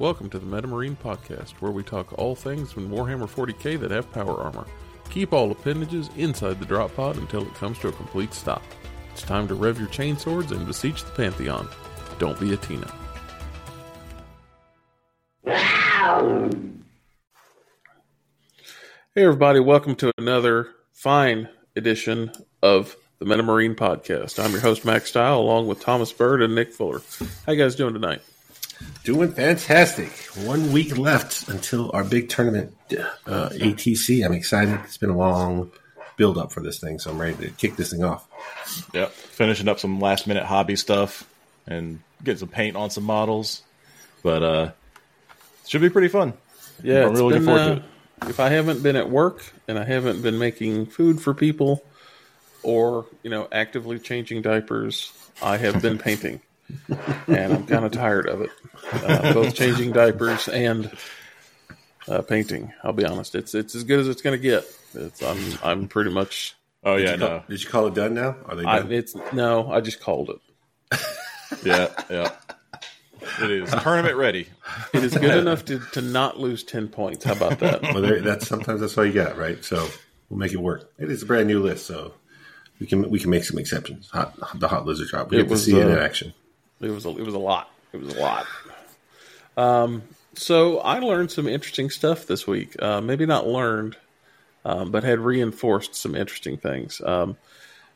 Welcome to the Meta Marine Podcast, where we talk all things from Warhammer 40k that have power armor. Keep all appendages inside the drop pod until it comes to a complete stop. It's time to rev your chainswords and beseech the Pantheon. Don't be a Tina. Hey, everybody, welcome to another fine edition of the Meta Marine Podcast. I'm your host, Max Style, along with Thomas Bird and Nick Fuller. How you guys doing tonight? Doing fantastic. One week left until our big tournament, uh, ATC. I'm excited. It's been a long build up for this thing, so I'm ready to kick this thing off. Yep. Finishing up some last minute hobby stuff and getting some paint on some models. But uh should be pretty fun. Yeah, I'm it's really looking been, forward to uh, it. If I haven't been at work and I haven't been making food for people, or you know, actively changing diapers, I have been painting, and I'm kind of tired of it. Uh, both changing diapers and uh, painting. I'll be honest; it's it's as good as it's going to get. It's, I'm I'm pretty much. Oh yeah, Did you, call, no. did you call it done now? Are they I, it's no, I just called it. Yeah, yeah. It is tournament ready. It is good enough to, to not lose ten points. How about that? well, there, that's sometimes that's all you got, right? So we'll make it work. It is a brand new list, so we can we can make some exceptions. Hot, the hot lizard drop. We It get to was, see it in uh, action. It was a, it was a lot. It was a lot. Um, so I learned some interesting stuff this week. Uh, maybe not learned, um, but had reinforced some interesting things. Um,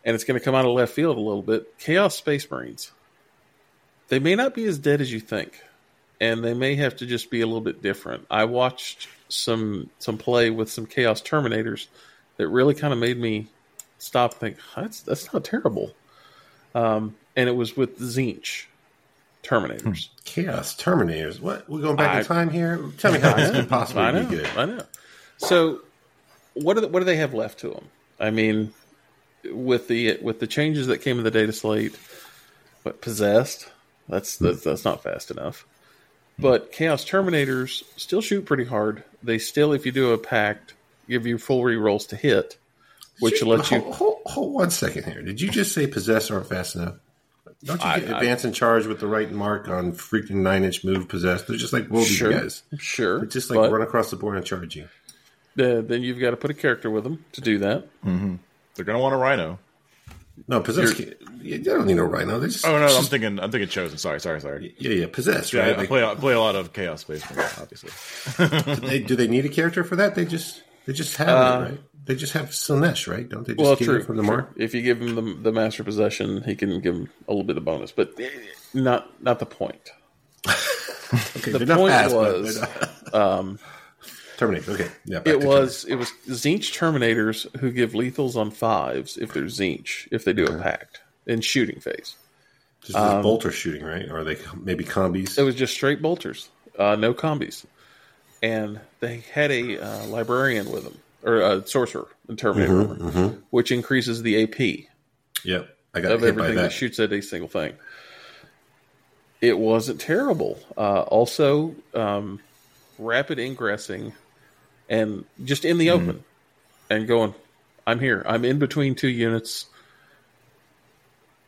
and it's going to come out of left field a little bit. Chaos Space Marines. They may not be as dead as you think, and they may have to just be a little bit different. I watched some some play with some Chaos Terminators that really kind of made me stop and think that's that's not terrible. Um, and it was with Tzeentch Terminators. Hmm. Chaos Terminators. What? We're going back I- in time here. Tell me how this could possibly I know, be good. I know. So, what do they, what do they have left to them? I mean, with the with the changes that came in the data slate, but possessed, that's hmm. that's, that's not fast enough. But Chaos Terminators still shoot pretty hard. They still, if you do a pact, give you full rerolls to hit, which Shoot, lets you. hold, hold, hold one second here. Did you just say possess aren't fast enough? Don't you get I- advance and charge with the right mark on freaking nine inch move possessed? They're just like world Sure, guys. sure. They just like but, run across the board and charge you. uh, then you've got to put a character with them to do that. They're gonna want a rhino. No, possessed. Can't, yeah, they don't need no rhino. They just Oh no, I'm thinking I'm thinking chosen. Sorry, sorry, sorry. yeah, yeah, possess. Yeah, Right? I Like, play I play a lot of Chaos Space obviously. do, they, do they need a character for that? They just they just have it, right? They just have Slaanesh, right? Don't they just Well, true. it from the true. mark? If you give him the, the master possession, he can give him a little bit of bonus, but eh, not not the point. Okay, The point fast, was, not- Terminate. Okay, yeah. It was it was Tzeentch Terminators who give lethals on fives if they're Tzeentch if they do a pact in shooting phase. Just this bolter shooting, right? Or are they maybe combis? um, It was just straight bolters, uh, no combis, and they had a uh, librarian with them or a sorcerer in Terminator, Mm-hmm, which increases the AP. yep, I got of hit by everything that. that. shoots at a single thing. It wasn't terrible. Uh, also, um, rapid ingressing and just in the Mm-hmm. open and going, I'm here. I'm in between two units.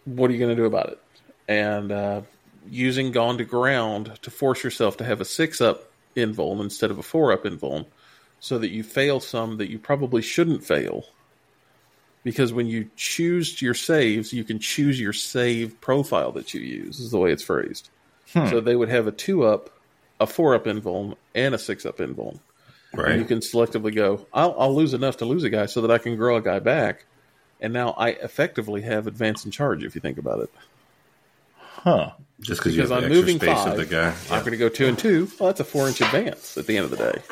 What are you going to do about it? And uh, using Gone to Ground to force yourself to have a six up invuln instead of a four up invuln so that you fail some that you probably shouldn't fail because when you choose your saves, you can choose your save profile that you use. Is the way it's phrased. Hmm. So they would have a two up, a four up invuln, and a six up invuln. And you can selectively go. I'll, I'll lose enough to lose a guy so that I can grow a guy back, and now I effectively have advance and charge. If you think about it, Huh. just because you have the I'm extra moving space five, of the guy. I'm going to go two and two. Well, that's a four inch advance at the end of the day.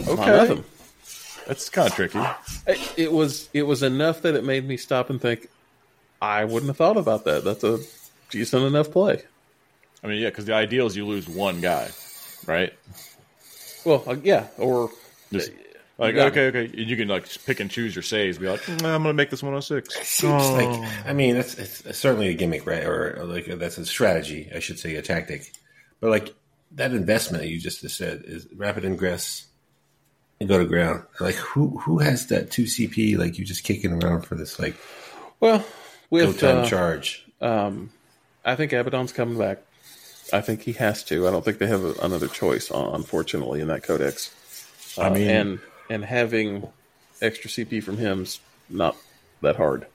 Not Okay. nothing. That's kind of tricky. It, it was it was enough that it made me stop and think. I wouldn't have thought about that. That's a decent enough play. I mean, yeah, because the ideal is you lose one guy, right? Well, uh, yeah, or Just like Yeah. okay, okay, and you can like just pick and choose your saves. Be like, "Mm, I'm gonna make this 106. Seems like I mean, that's it's certainly a gimmick, right? Or, or like that's a strategy, I should say, a tactic. But like that investment that you just said is rapid ingress and go to ground. Like who who has that two CP? Like you just kicking around for this like well go with time uh, charge. um, I think Abaddon's coming back. I think he has to. I don't think they have a, another choice, uh, unfortunately, in that codex. Uh, I mean- and and having extra CP from him's not that hard.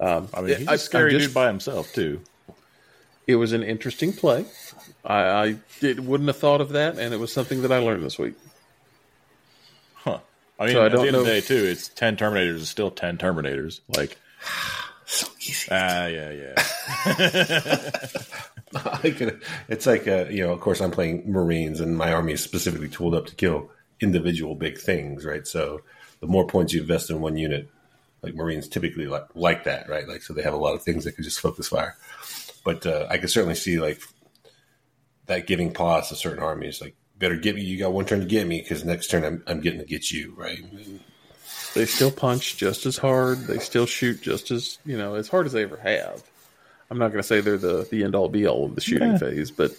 I mean, he's a I- scary I'm just- dude by himself too. It was an interesting play. I, I did, wouldn't have thought of that, and it was something that I learned this week. I mean, So I at the end of the day, too, it's ten Terminators is still ten Terminators. Like, So easy. ah, yeah, yeah. I could- it's like uh, you know, of course, I'm playing Marines, and my army is specifically tooled up to kill individual big things, right? So the more points you invest in one unit, like Marines typically like like that, right? Like so they have a lot of things that can just focus fire. But uh, I can certainly see like that giving pause to certain armies, like better get me. You got one turn to get me because next turn I'm, I'm getting to get you, right? They still punch just as hard. They still shoot just as you know as hard as they ever have. I'm not going to say they're the the end all be all of the shooting Yeah. phase, but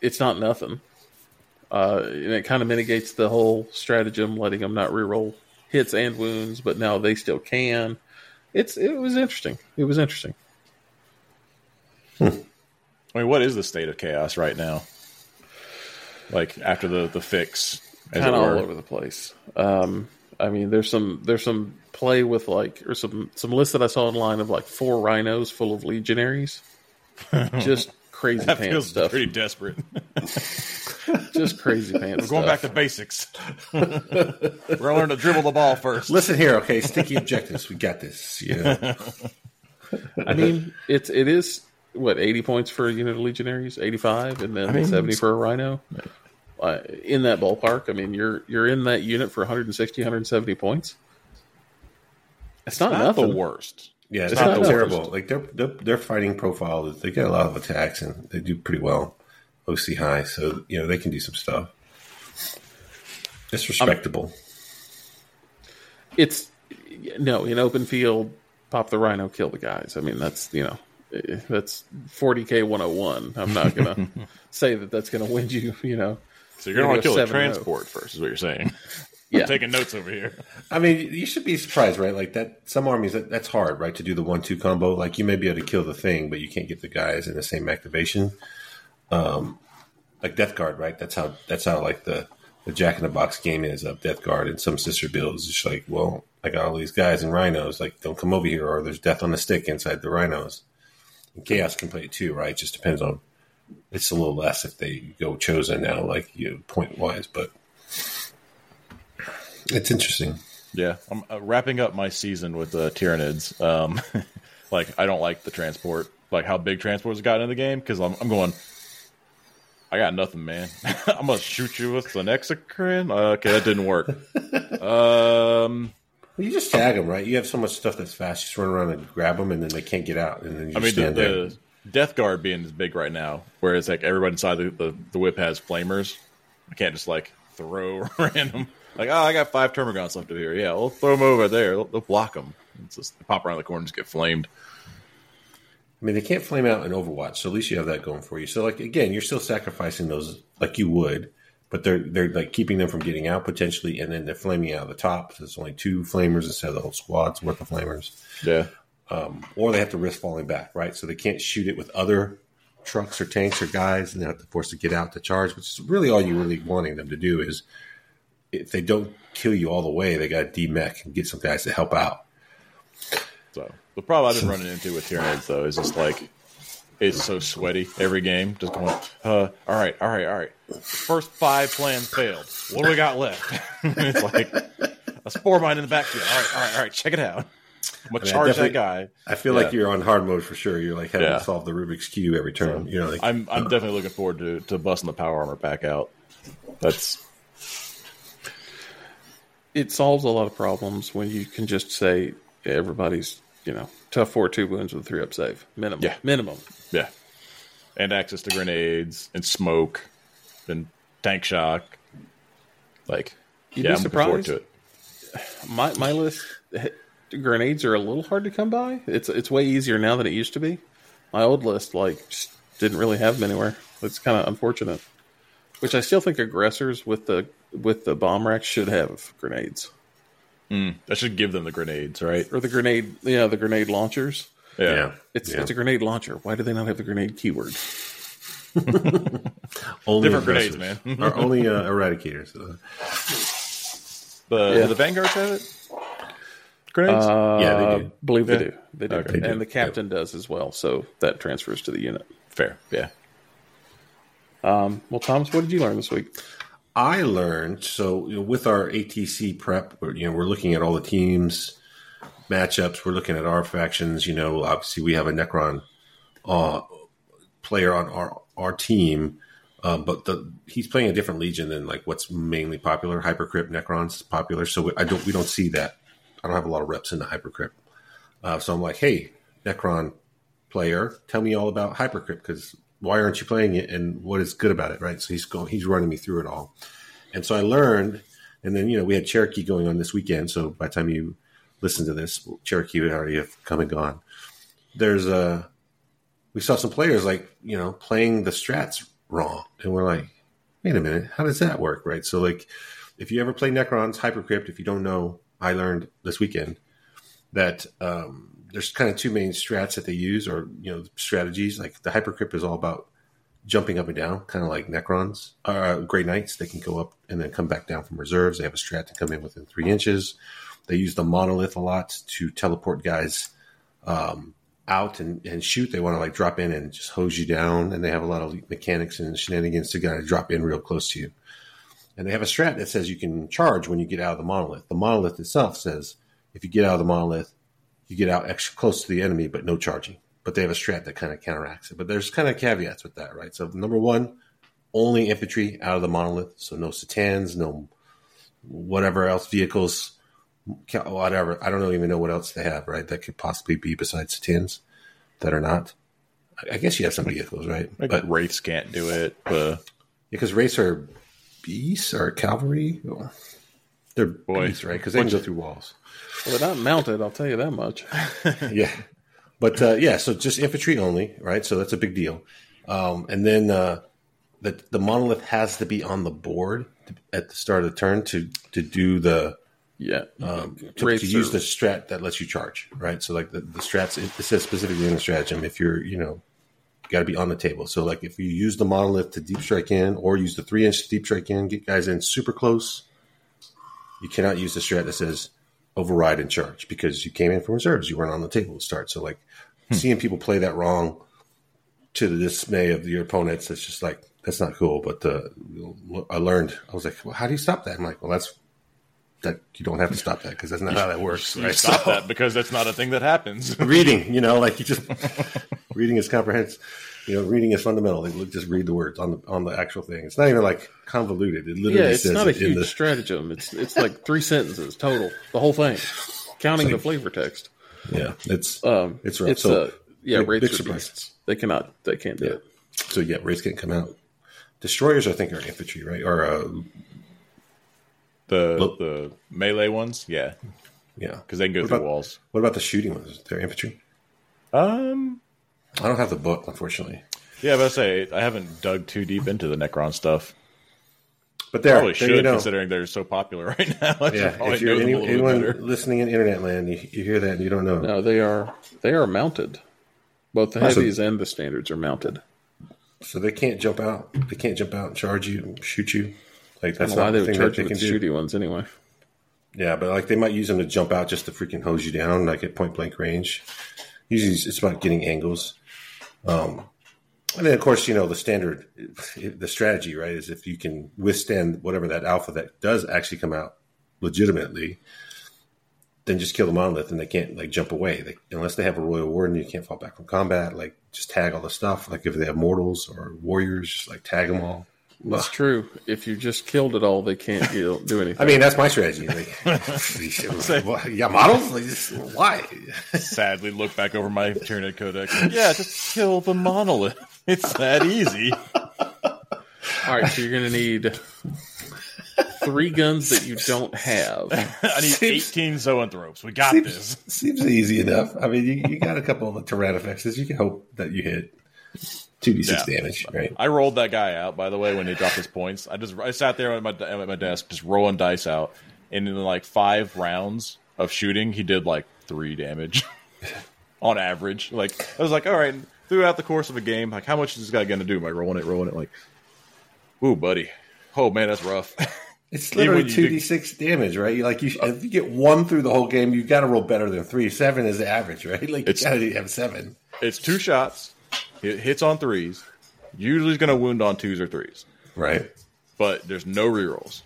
it's not nothing. Uh, and it kind of mitigates the whole stratagem, letting them not reroll hits and wounds, but now they still can. It's it was interesting. It was interesting. I mean, what is the state of chaos right now? Like after the the fix, as kind of all were. over the place. Um, I mean, there's some there's some play with like or some some lists that I saw online of like four rhinos full of legionaries, just crazy That pants feels stuff. pretty desperate. Just crazy pants. We're going back to basics. We're gonna learn to dribble the ball first. Listen here, okay? Sticky objectives. We got this. yeah? I mean, it's it is what eighty points for a unit of legionaries, eighty five, and then mean, seventy for a rhino. Uh, in that ballpark, I mean, you're you're in that unit for 160, 170 points. It's not, Not the worst. Yeah, it's It's not, not terrible. worst. Like their, their their fighting profile, is- they get a lot of attacks and they do pretty well. OC high, so you know they can do some stuff. It's respectable. it's no in open field pop the rhino kill the guys i mean that's you know that's 40k 101 i'm not gonna say that that's gonna win you you know So you're gonna You're want to gonna kill a transport first, is what you're saying. yeah I'm taking notes over here. I mean, you should be surprised, right? Like that, some armies that, that's hard, right? To do the one-two combo, like you may be able to kill the thing, but you can't get the guys in the same activation. Um, like Death Guard, right? That's how that's how like the the Jack in the Box game is of Death Guard and some sister builds. It's like, well, I got all these guys and rhinos, like don't come over here, or there's death on the stick inside the rhinos. Chaos can play it too, right? It just depends on. It's a little less if they go chosen now, like you know, point wise, but it's interesting. Yeah, I'm uh, wrapping up my season with uh, Tyranids. Um, like, I don't like the transport, like how big transports got in the game, because I'm, I'm going, I got nothing, man. I'm to shoot you with an Exocrine. Uh, okay, that didn't work. um, Well, you just um, tag them, right? You have so much stuff that's fast. You just run around and grab them, and then they can't get out, and then you I mean, the, there. the Death Guard being as big right now, where it's like everybody inside the, the, the whip has flamers. I can't just like throw random. Like, oh, I got five Termagants left over here. Yeah, we'll throw them over there. They'll, they'll block them. It's just they pop around the corner and just get flamed. I mean, they can't flame out in Overwatch, so at least you have that going for you. So, like again, you're still sacrificing those like you would, but they're they're like keeping them from getting out potentially, and then they're flaming out of the top. So it's only two flamers instead of the whole squad's worth of flamers, Yeah. Um, or they have to risk falling back, right? So they can't shoot it with other trucks or tanks or guys, and they have to force to get out to charge. Which is really all you're really wanting them to do is, if they don't kill you all the way, they got to demech and get some guys to help out. So the problem I've been running into with Tyranids though is just like it's so sweaty every game. Just going, uh, all right, all right, all right. First five plans failed. What do we got left? it's like a spore mine in the backfield. All right, all right, all right. Check it out. I'm gonna I mean, charge that guy. I feel Yeah. like you're on hard mode for sure. You're like having Yeah. to solve the Rubik's cube every turn. You know, like I'm I'm definitely looking forward to to busting the power armor back out. That's it solves a lot of problems when you can just say everybody's you know tough four two wounds with a three up save. Minimum. Yeah. minimum. Yeah, and access to grenades and smoke and tank shock. Like, You'd yeah, be I'm looking forward surprised. to it. my my list grenades are a little hard to come by. It's it's way easier now than it used to be. My old list like just didn't really have them anywhere. It's kind of unfortunate. Which i still think aggressors with the with the bomb racks should have grenades I should give them the grenades, right? or the grenade yeah the grenade launchers yeah, it's yeah. it's a grenade launcher why do they not have the grenade keyword Only Different grenades, man. Or only uh, eradicators. Uh, The Yeah. the Vanguard have it. Grenades. Uh, Yeah, they do. believe they do. They do. Okay. They do. And the captain does as well. So that transfers to the unit. Fair. Yeah. Um, Well, Thomas, what did you learn this week? I learned so you know, with our ATC prep, we're, you know, we're looking at all the teams matchups. We're looking at our factions. You know, obviously we have a Necron uh, player on our our team, um, but the he's playing a different legion than like what's mainly popular. Hypercrypt Necrons popular, so I don't we don't see that. I don't have a lot of reps in the Hypercrypt, uh, so I'm like, hey, Necron player, tell me all about Hypercrypt because why aren't you playing it and what is good about it, right? So he's going, he's running me through it all, and so I learned, and then you know we had Cherokee going on this weekend, so by the time you listen to this, Cherokee already have come and gone. There's a we saw some players like you know playing the strats wrong, and we're like, wait a minute, how does that work, right? So like, if you ever play Necrons, Hypercrypt, if you don't know, I learned this weekend that um, there's kind of two main strats that they use, or you know, strategies. Like the Hypercrypt is all about jumping up and down, kind of like Necrons, uh, Grey Knights. They can go up and then come back down from reserves. They have a strat to come in within three inches. They use the monolith a lot to teleport guys um, out and, and shoot. They want to like drop in and just hose you down, and they have a lot of mechanics and shenanigans to kind of drop in real close to you. And they have a strat that says you can charge when you get out of the monolith. The monolith itself says if you get out of the monolith, you get out extra close to the enemy, but no charging. But they have a strat that kind of counteracts it. But there's kind of caveats with that, right? So number one, only infantry out of the monolith, so no C'tans, no whatever else vehicles, whatever. I don't even know what else they have, right? That could possibly be besides C'tans that are not. I- guess you have some vehicles, right? Like but Wraiths can't do it. But because wraiths are beasts or cavalry, they're Boy. beasts, right? Because they can go through walls. Well, they're not mounted, I'll tell you that much. yeah. But uh, yeah, so just infantry only, right? So that's a big deal. Um, and then uh, the the monolith has to be on the board at the start of the turn to to do the Yeah. um, to, to use the strat that lets you charge, right? So like the, the strats, it, it says specifically in the stratagem if you're you know got to be on the table. So like if you use the monolith to deep strike in, or use the three inch deep strike in, get guys in super close. You cannot use the strat that says override and charge because you came in from reserves. You weren't on the table to start. So like seeing people play that wrong to the dismay of your opponents, it's just like that's not cool. But uh, I learned. I was like, well, how do you stop that? I'm like, well, that's that you don't have to stop that because that's not how that works. Right? stop So- that because that's not a thing that happens. reading, you know, like you just reading is comprehensive. You know, reading is fundamental. Like, look, just read the words on the on the actual thing. It's not even like convoluted. It literally Yeah, it's says not a it huge the stratagem. It's it's like three sentences total, the whole thing, counting the flavor text. yeah. It's Um, It's rough. It's So, uh, yeah, big- rates big surprise. beasts. They cannot. They can't do Yeah. it. so yeah. Wraiths can't come out. Destroyers, I think, are infantry, right? Or uh, The Look. the melee ones, yeah, yeah. because they can go What through about- walls. What about the shooting ones? They're infantry. Um, I don't have the book, unfortunately. yeah, but I say I haven't dug too deep into the Necron stuff. But there, Probably there should, you know. considering they're so popular right now. I Yeah, if you're any, a little bit anyone better. listening in internet land, you, you hear that and you don't know. No, they are they are mounted. Both the Oh, so- heavies and the standards are mounted. So they can't jump out. They can't jump out and charge you, and shoot you. Like that's That's why they the would thing charge you can with do. shooty ones anyway. Yeah, but like they might use them to jump out just to freaking hose you down, like at point blank range. Usually, it's about getting angles. Um, and then, of course, you know the standard, the strategy, right, is if you can withstand whatever that alpha that does actually come out legitimately, then just kill the monolith, and they can't like jump away they, unless they have a royal warden. You can't fall back from combat. Like just tag all the stuff. Like if they have mortals or warriors, just like tag them all. That's true. If you just killed it all, they can't do do anything. I mean, that's my strategy. Like, yeah, models. Like, why? Sadly, look back over my Tyranid Codex. Yeah, just kill the monolith. It's that easy. all right, so you're going to need three guns that you don't have. I need Seems- 18 zoanthropes. We got seems, this. seems easy enough. I mean, you, you got a couple of Tyrannofexes. You can hope that you hit two d six damage, right? I rolled that guy out, by the way, when he dropped his points. I just I sat there at my at my desk, just rolling dice out, and in like five rounds of shooting, he did like three damage on average. Like I was like, all right, throughout the course of a game, like how much is this guy going to do? Am I rolling it, rolling it? Like, ooh, buddy. Oh man, that's rough. It's literally two d six damage, right? You like you if you get one through the whole game, you got to roll better than three. Seven is the average, right? Like you got to have seven, it's two shots. It hits on threes. Usually, it's going to wound on twos or threes, right? but there's no rerolls.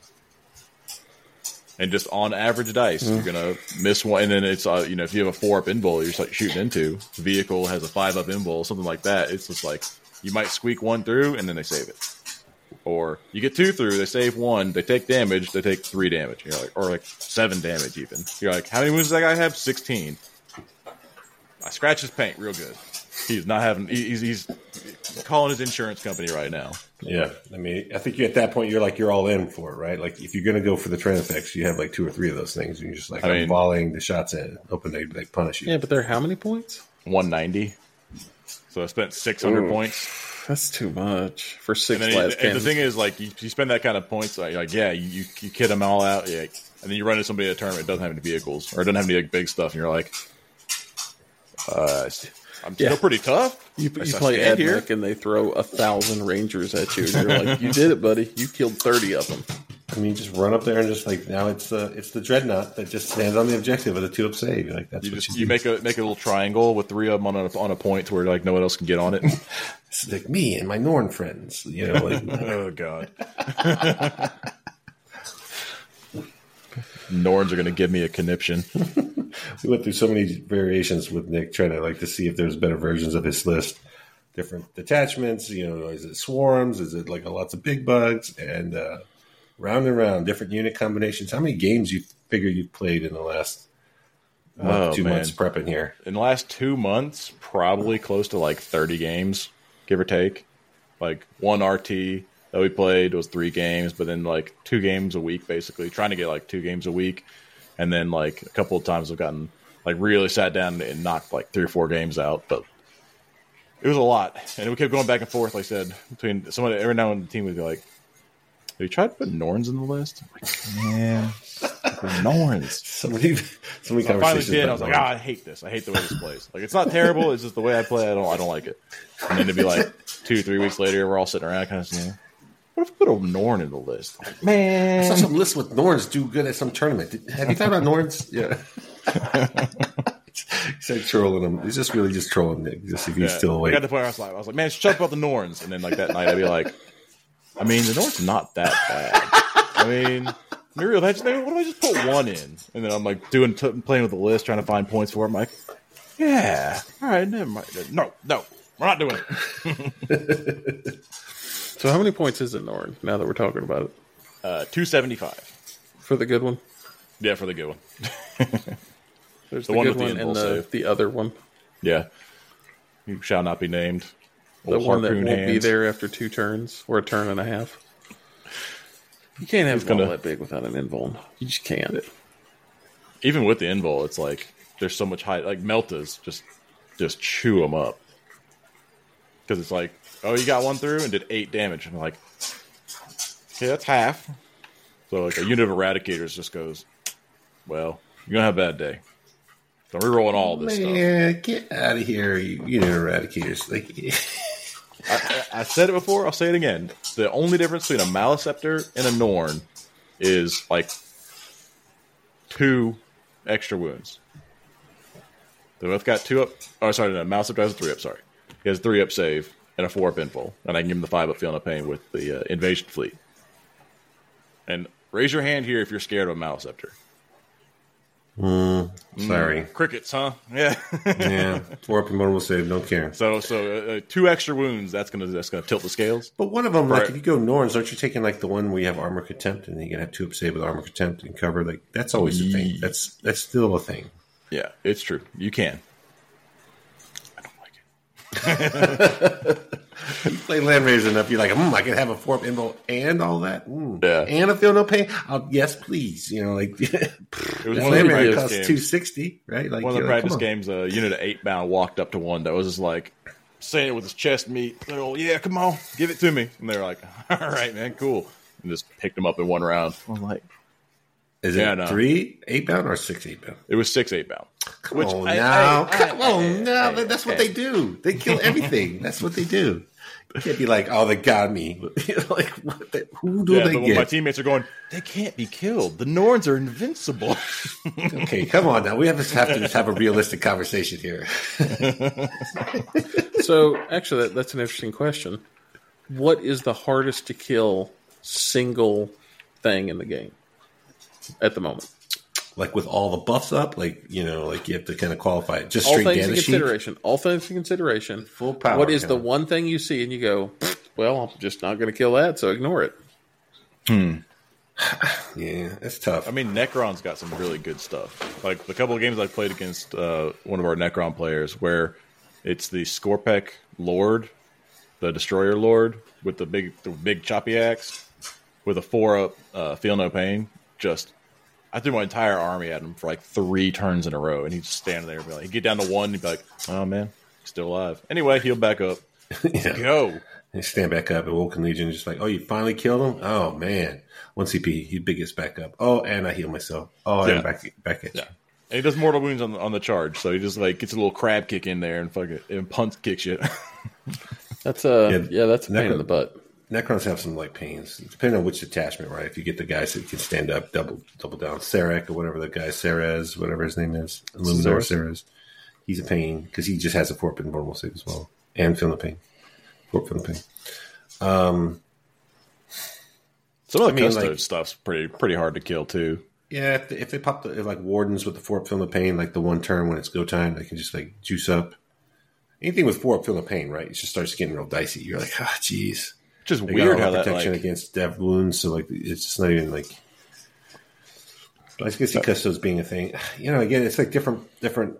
And just on average dice, Mm. you're gonna miss one, and then it's uh, you know if you have a four up invuln, you're like shooting into vehicle has a five up invuln, something like that. It's just like you might squeak one through, and then they save it, or you get two through, they save one, they take damage, they take three damage, you're like, or like seven damage even. You're like, how many wounds does that guy have? Sixteen. I scratch his paint real good. He's not having. He's, he's calling his insurance company right now. Yeah, I mean, I think you at that point you're like you're all in for it, right? Like if you're gonna go for the Tyrannofexes, you have like two or three of those things, and you're just like I I'm mean- volleying the shots in, hoping they like punish you. Yeah, but they're how many points? 190. So I spent 600 Ooh. points. That's too much for six And, then, glass and the thing is, like, you, you spend that kind of points, like, like yeah, you, you kid them all out, yeah, and then you run into somebody at a tournament that doesn't have any vehicles or doesn't have any like, big stuff, and you're like, uh, I'm Yeah. still pretty tough. you, I you still play stand Edmec and they throw a thousand rangers at you, and you're like, "You did it, buddy! You killed thirty of them." I mean, just run up there and just like now it's the it's the dreadnought that just stands on the objective of the two up save. You're like that's You what just you, you make a make a little triangle with three of them on a, on a point to where like no one else can get on it. It's like me and my Norn friends, you know. Like, oh god. Norns are going to give me a conniption. we went through so many variations with Nick trying to like to see if there's better versions of his list, different detachments. You know, is it swarms? Is it like lots of big bugs? And uh, round and round, different unit combinations. How many games you figure you've played in the last month, Oh, two man. months prepping here? in the last two months, probably close to like 30 games, give or take. Like one RT that we played was three games, but then like two games a week, basically trying to get like two games a week. And then like a couple of times I've gotten like really sat down and knocked like three or four games out, but it was a lot. And we kept going back and forth, like I said, between somebody every now and then the team would be like, Have you tried to put Norns in the list? I'm like, man, Norns. So many, so many So I finally did. I was like, ah, I hate this. I hate the way this plays. Like, it's not terrible. It's just the way I play. I don't. I don't like it. And then to be like two, three weeks later, we're all sitting around, kind of "What if we put a Norn in the list?" Like, I saw some lists with Norns do good at some tournament. Did- Have you thought about Norns? Yeah. He's like trolling him. He's just really just trolling Nick, just if he's Yeah. still I got the point I was like, I was like, man, shut up about the Norns. And then like that night, I'd be like, I mean, the Norns not that bad. I mean. Muriel, what if I just put one in? And then I'm like doing t- playing with the list, trying to find points for it. I'm like, yeah, all right, never mind. No, no, we're not doing it. So, how many points is it, Norn? Now that we're talking about it, Uh, two seventy five. for the good one, Yeah, for the good one. there's The the, one good with the one and the, save. the other one, Yeah. You shall not be named. the one that won't be there after two turns or a turn and a half. You can't have one gonna- that big without an invuln. You just can't. Even with the invul, it's like there's so much high. Like Meltas just just chew them up because it's like, oh, you got one through and did eight damage, I'm like, okay, that's half. So like a unit of eradicators just goes, well, you're gonna have a bad day. So we're rolling all this stuff. Man, get out of here, you, you know, eradicators. Like, I said it before. I'll say it again. The only difference between a Maliceptor and a Norn is like two extra wounds. They both got two up. Oh, sorry, no, Maliceptor has a three up. Sorry, he has three up save and a four up info, and I can give him the five up feeling of pain with the uh, invasion fleet. And raise your hand here if you're scared of a Maliceptor. sorry. Crickets, huh? Yeah. Yeah, four up will save. Don't care. so, so uh, uh, two extra wounds. That's gonna that's gonna tilt the scales. But one of them, like if you go Norns, aren't you taking like the one where you have armor contempt and then you can have two up save with armor contempt and cover? Like that's always a thing. That's that's still a thing. Yeah, it's true. You can. I don't like it. You play land raiders enough, you're like, hmm, I can have a four up and all that. Mm. Yeah. and I feel no pain. I'll, yes, please. You know, like It was one of the land raider practice costs games. two sixty, right? Like One of the you're like, practice games, a unit of Eightbound walked up to one that was just like saying it with his chest meat. They're all, yeah, come on, give it to me. And they're like, all right, man, cool. And just picked him up in one round. I'm like, Is it Yeah, no. three Eightbound or six Eightbound? it was six Eightbound. Come Which on I- now, I- come I- on I- now. I- that's what I- they do. They kill everything. that's what they do. You can't be like, oh, they got me. like, what the, who do Yeah, they but when my teammates are going, they can't be killed. The Norns are invincible. okay, come on now. We have to have to just have a realistic conversation here. So actually, that, that's an interesting question. What is the hardest to kill single thing in the game at the moment? Like with all the buffs up, like you know, like you have to kind of qualify it. Just All straight things in damage sheet. consideration. All things in consideration. Full power, What is yeah. the one thing you see and you go, well, I'm just not going to kill that, so ignore it. Hmm. yeah, it's tough. I mean, Necron's got some really good stuff. Like the couple of games I played against uh, one of our Necron players, where it's the Skorpekh Lord, the Destroyer Lord, with the big, the big choppy axe, with a four up, uh, feel no pain. Just, I threw my entire army at him for like three turns in a row, and he'd just stand there and be like, he'd get down to one, and he'd be like, "Oh man, he's still alive." Anyway, he'll back up. yeah. Go. And stand back up, and Woken Legion just like, oh, you finally killed him. Oh man, one CP, he biggest back up. Oh, and I heal myself. Oh, Yeah. and back back at you. Yeah. And he does mortal wounds on the, on the charge, so he just like gets a little crab kick in there and fuck it and punt kicks you. That's a Yeah, yeah, that's a pain Necro- in the butt. Necrons have some like pains, depending on which detachment, right? If you get the guys that can stand up, double double down, Sarek or whatever the guy, Szeras, whatever his name is, Illuminor Szeras. Szeras, he's a pain because he just has a four pin normal save as well, and feel the pain, four pin pain. Um, Some of the I mean, custom like- stuff's pretty pretty hard to kill too. yeah, if they, if they pop the if like wardens with the four up the pain, like the one turn when it's go time, they can just like juice up. Anything with four up the pain, right? It just starts getting real dicey. You're like, ah, jeez. Is They weird how all that protection like against dev wounds, so like it's just not even like. I guess because uh, those being a thing, you know, again, it's like different different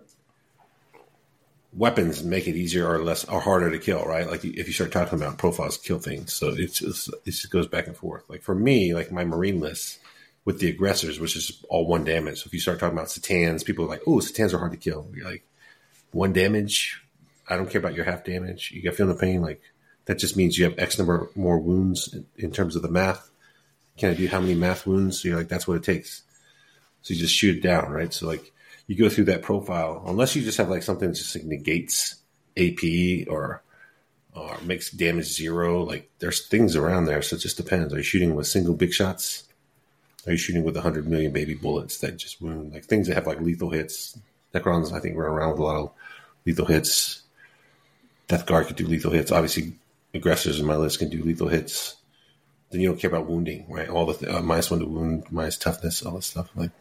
weapons make it easier or less or harder to kill, right? Like if you start talking about profiles, kill things, so it's just it just goes back and forth. Like for me, like my marine list with the aggressors, which is all one damage. So if you start talking about C'tans, people are like, "Oh, C'tans are hard to kill." You're like one damage. I don't care about your half damage. You got feeling the pain, like that just means you have X number more wounds in, terms of the math. Can I do how many math wounds? So you're like, that's what it takes. So you just shoot it down, right? So like you go through that profile, unless you just have like something that just like negates AP or or makes damage zero. Like there's things around there, so it just depends. Are you shooting with single big shots? Are you shooting with hundred million baby bullets that just wound? Like things that have like lethal hits. Necrons, I think, run around with a lot of lethal hits. Death Guard could do lethal hits. Obviously, aggressors in my list can do lethal hits. Then you don't care about wounding, right? All the th- uh, minus one to wound, minus toughness, all this stuff. Like,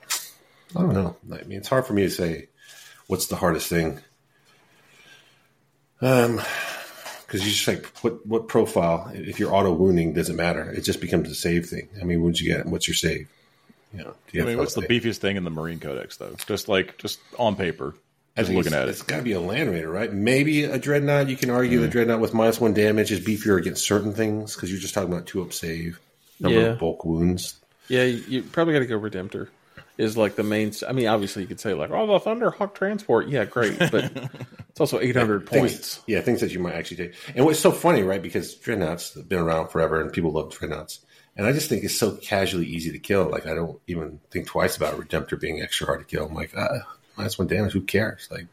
I don't know. I mean, it's hard for me to say what's the hardest thing. Um, because you just like what what profile? If you're auto wounding, doesn't matter. It just becomes a save thing. I mean, would you get? What's your save? You know, you I mean, what's the save? beefiest thing in the Marine Codex though? Just like just on paper, just think looking at it, it's got to be a land raider, right? Maybe a dreadnought. You can argue Mm. the dreadnought with minus one damage is beefier against certain things because you're just talking about two up save, number Yeah. of bulk wounds. Yeah, you, you probably got to go Redemptor. Is like the main. I mean, obviously you could say like, oh, the Thunderhawk transport. Yeah, great, but it's also 800 Things, points. yeah, things that you might actually take. And what's so funny, right? Because dreadnoughts have been around forever, and people love dreadnoughts. And I just think it's so casually easy to kill. Like I don't even think twice about Redemptor being extra hard to kill. I'm like, ah, minus one damage. Who cares? Like,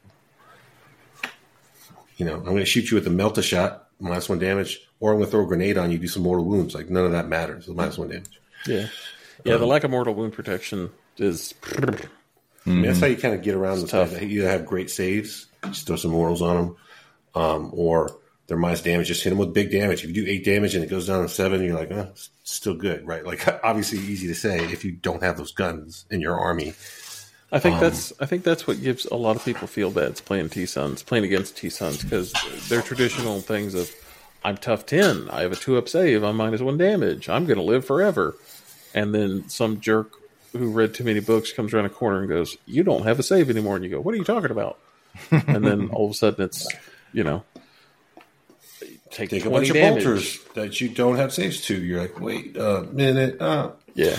you know, I'm going to shoot you with a melta shot, minus one damage, or I'm going to throw a grenade on you, do some mortal wounds. Like none of that matters. It's minus one damage. Yeah, yeah. The lack of mortal wound protection is. I mean, that's how you kind of get around the tough. You either have great saves, just throw some mortals on them, um, or their minus damage, just hit them with big damage. If you do eight damage and it goes down to seven, you're like, oh, it's still good, right? Like, obviously, easy to say if you don't have those guns in your army. I Um, think that's I think that's what gives a lot of people feel bad. It's playing T Sons, playing against T Sons because they're traditional things of I'm tough ten, I have a two up save, I'm minus one damage, I'm going to live forever, and then some jerk who read too many books comes around a corner and goes, "You don't have a save anymore," and you go, "What are you talking about?" and then all of a sudden it's you know take, Take a 20 bunch of bolters that you don't have saves to. You're like, wait a minute. Uh, Yeah,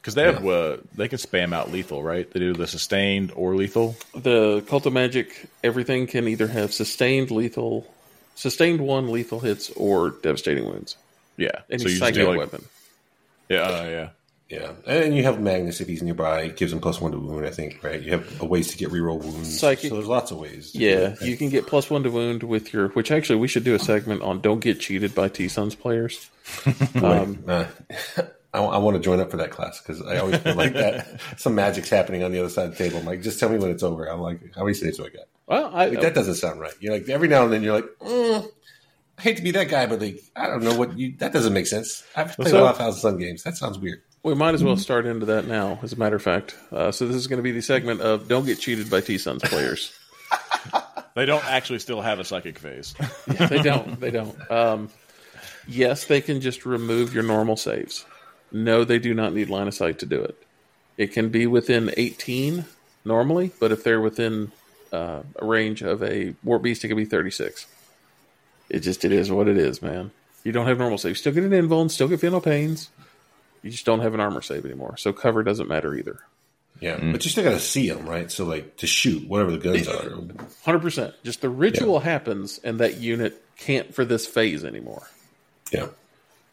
Because they have uh, they can spam out lethal, right? They do the sustained or lethal. the cult of magic, everything can either have sustained lethal, sustained one lethal hits or devastating wounds. Yeah. Any so you psychic like weapon. yeah, uh, yeah. Yeah, and you have Magnus if he's nearby. It gives him plus one to wound. I think right. You have a ways to get reroll wounds. Psychic- So there's lots of ways. Yeah, it. you can get plus one to wound with your. Which actually, we should do a segment on don't get cheated by T Sons players. Um, I, I want to join up for that class because I always feel like that some magic's happening on the other side of the table. I'm like, just tell me when it's over. I'm like, how many saves do I got? well, I, Like, that doesn't sound right. You're like every now and then you're like, mm, I hate to be that guy, but like I don't know what you. That doesn't make sense. I've played So- a lot of Thousand Son games. That sounds weird. we might as well start into that now. As a matter of fact, uh, so this is going to be the segment of don't get cheated by T Sons players. They don't actually still have a psychic phase. they don't. They don't. Um, yes, they can just remove your normal saves. No, they do not need line of sight to do it. It can be within 18 normally, but if they're within uh, a range of a warp beast, it can be 36. It just it is what it is, man. You don't have normal save. You still get an invuln, still get final pains. You just don't have an armor save anymore. So cover doesn't matter either. Yeah, but you still got to see them, right? So like to shoot whatever the guns are. Hundred percent. Just the ritual happens, and that unit can't for this phase anymore. Yeah.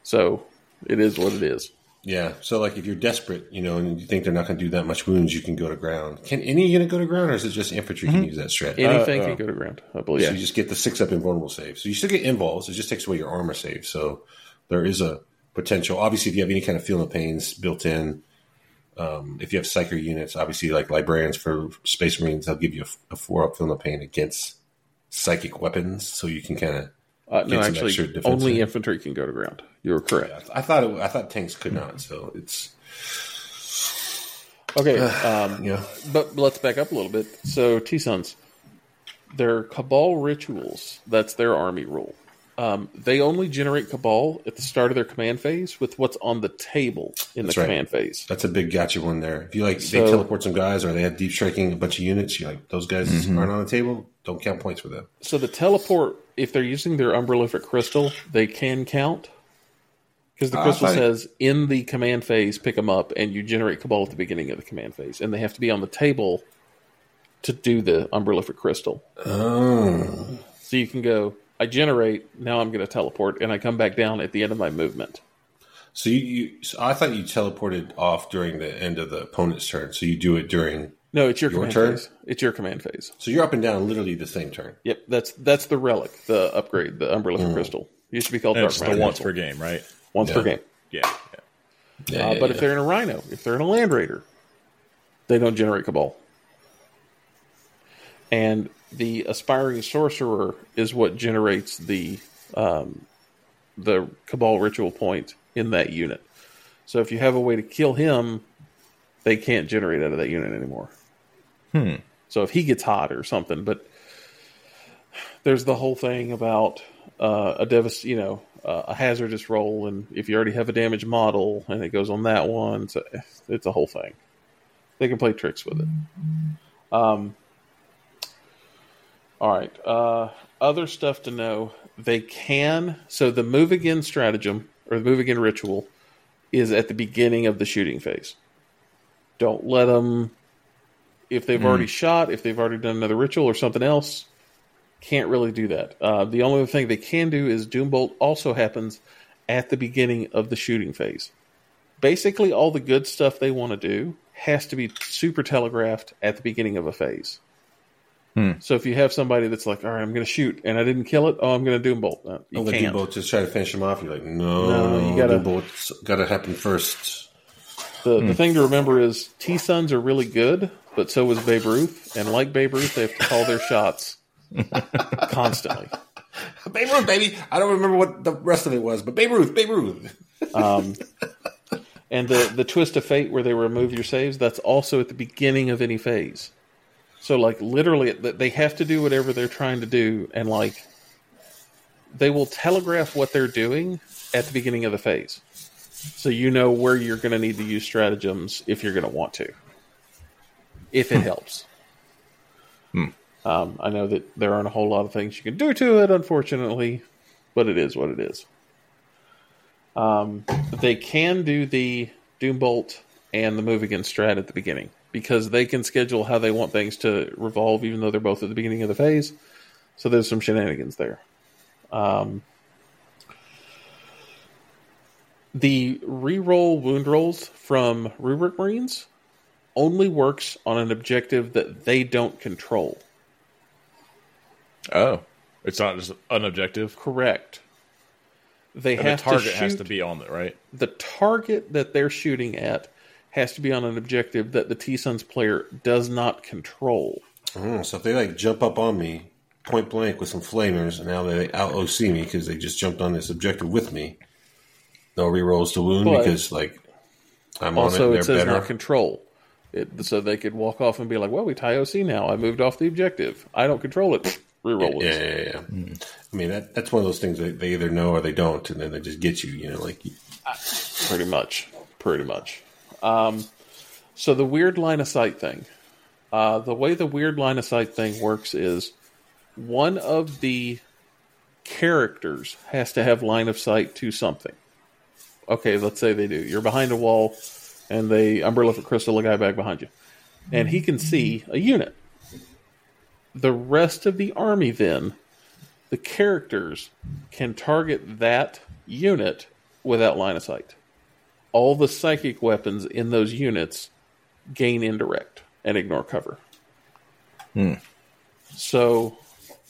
So it is what it is. Yeah, so like if you're desperate, you know, and you think they're not going to do that much wounds, you can go to ground. Can any unit go to ground, or is it just infantry can use that strat? Anything uh, can go to ground, I believe. So you just get the six up invulnerable save. So you still get invuls. It just takes away your armor save. So there is a potential. Obviously, if you have any kind of feeling of pains built in, um, if you have psyker units, obviously like librarians for Space Marines, they'll give you a, a four up feeling of pain against psychic weapons, so you can kind of. Uh, no, Get some extra actually, only in. infantry can go to ground. You're correct. I thought it, I thought tanks could not. So it's Okay, um, you know but let's back up a little bit. So, T Sons, their Cabal rituals, that's their army rule. Um, they only generate Cabal at the start of their command phase with what's on the table in That's the right. command phase. That's a big gotcha one there. If you like, So- they teleport some guys, or they have deep striking a bunch of units. You like those guys Mm-hmm. aren't on the table. Don't count points for them. So, the teleport, if they're using their Umbralific Crystal, they can count. Because the Uh, I crystal thought it- says in the command phase, pick them up, and you generate Cabal at the beginning of the command phase. And they have to be on the table to do the Umbralific Crystal. Oh, So you can go, I generate, now I'm going to teleport, and I come back down at the end of my movement. so you, you so I thought you teleported off during the end of the opponent's turn. So you do it during. No, it's your, Your command turn? phase. It's your command phase. So you're up and down literally the same turn. Yep, that's that's the relic, the upgrade, the Umbralific Crystal. Used to be called And Dark it's the Matter once per game, right? Once Yeah. per game. Yeah. yeah. Yeah, Uh, yeah, but if they're in a Rhino, if they're in a Land Raider, they don't generate Cabal. And the Aspiring Sorcerer is what generates the um, the Cabal ritual point in that unit. So if you have a way to kill him, they can't generate out of that unit anymore. Hmm. So if he gets hot or something, but there's the whole thing about uh, a devast, you know, uh, a hazardous roll, and if you already have a damaged model, and it goes on that one, so it's a whole thing. They can play tricks with it. Um. All right. Uh, other stuff to know: they can. So the move again stratagem or the move again ritual is at the beginning of the shooting phase. Don't let them if they've already shot, if they've already done another ritual or something else, can't really do that. Uh, the only other thing they can do is Doombolt also happens at the beginning of the shooting phase. Basically, all the good stuff they want to do has to be super telegraphed at the beginning of a phase. Hmm. So if you have somebody that's like, all right, I'm going to shoot and I didn't kill it, oh, I'm going to Doombolt. No, uh, you I'm can't. do both. Just try to finish them off. You're like, no, No, no, you gotta- doom bolt's got to happen first. The, the hmm. thing to remember is T Sons are really good, but so was Babe Ruth. And like Babe Ruth, they have to call their shots constantly. Babe Ruth, baby. I don't remember what the rest of it was, but Babe Ruth, Babe Ruth. Um, and the the twist of fate where they remove your saves, that's also at the beginning of any phase. So like literally, they have to do whatever they're trying to do, and like they will telegraph what they're doing at the beginning of the phase, so you know where you're going to need to use stratagems if you're going to want to, if it helps. Um, I know that there aren't a whole lot of things you can do to it, unfortunately, but it is what it is. Um, they can do the Doombolt and the move against strat at the beginning because they can schedule how they want things to revolve, even though they're both at the beginning of the phase. So there's some shenanigans there. Um, The reroll wound rolls from Rubric Marines only works on an objective that they don't control. Oh, it's not just an objective. Correct. They And the have target to shoot, has to be on it, right? the target that they're shooting at has to be on an objective that the T Sons player does not control. Mm, so if they like jump up on me point blank with some flamers, and now they out OC me because they just jumped on this objective with me, no rerolls to wound But- because like I'm Also, on it. it They're says better. not control. It, so they could walk off and be like, "Well, we tie OC now. I moved off the objective. I don't control it. Reroll yeah, it." yeah, yeah. I mean that that's one of those things that they either know or they don't, and then they just get you. You know, like Pretty much. Pretty much. Um, so the weird line of sight thing. Uh, the way the weird line of sight thing works is one of the characters has to have line of sight to something. Okay, let's say they do. You're behind a wall, and the umbrella for crystal guy back behind you, and he can see a unit. The rest of the army, then, the characters can target that unit without line of sight. All the psychic weapons in those units gain indirect and ignore cover. Hmm. So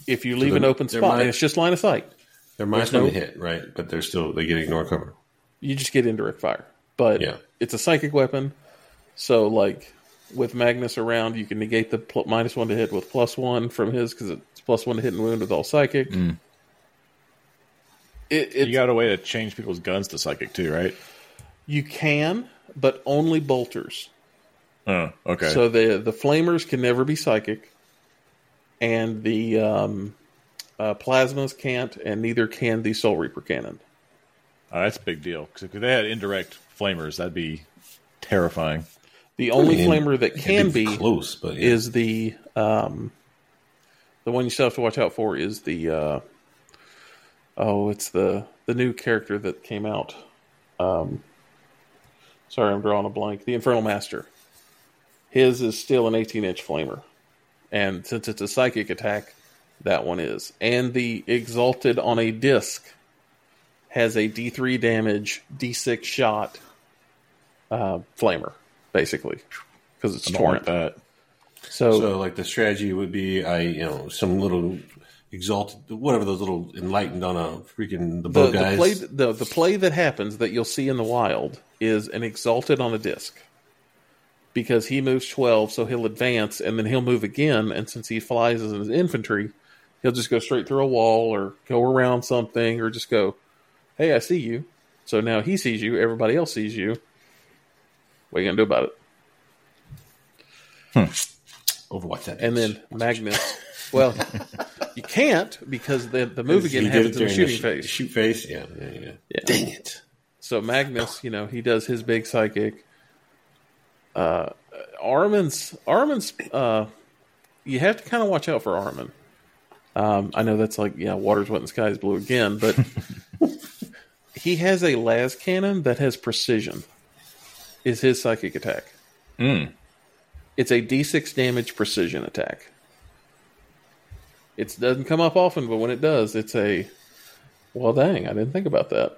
if you leave they're- an open spot, min- and it's just line of sight, they're minus There's one no- to hit, right? But they're still they get ignore cover. you just get indirect fire. But Yeah. it's a psychic weapon, so like with Magnus around, you can negate the pl- minus one to hit with plus one from his because it's plus one to hit and wound with all psychic. Hmm. It, it's, You got a way to change people's guns to psychic too, right? You can, but only bolters. Oh, okay. So the the flamers can never be psychic, and the um, uh, plasmas can't, and neither can the Soul Reaper cannon. Oh, that's a big deal because if they had indirect flamers, that'd be terrifying. The only I mean, flamer that It'd can be close, but yeah. is the um, the one you still have to watch out for is the uh, oh it's the the new character that came out. Um, sorry, I'm drawing a blank. The Infernal Master. His is still an 18 inch flamer, and since it's a psychic attack, that one is. And the Exalted on a disc has a D3 damage, D6 shot uh, flamer, basically, because it's like torrent. that. So, So, like the strategy would be, I you know, some little exalted, whatever those little enlightened on a freaking the the, bow the guys. play the, the play that happens that you'll see in the wild is an exalted on a disc because he moves 12 so he'll advance and then he'll move again and since he flies as an infantry he'll just go straight through a wall or go around something or just go hey i see you so now he sees you everybody else sees you what are you gonna do about it Hmm. Overwatch that. and then magnus well you can't because the, the move again He did happens it in the shooting phase Shoot face, yeah, yeah, yeah. Yeah. Dang it! So Magnus, you know, he does his big psychic. Uh, Ahriman's Ahriman's. Uh, you have to kind of watch out for Armin. Um, I know that's like yeah, water's wet and sky's blue again, but he has a las cannon that has precision. Is his psychic attack? It's a D6 damage precision attack. It doesn't come up often, but when it does, it's a well, dang! I didn't think about that.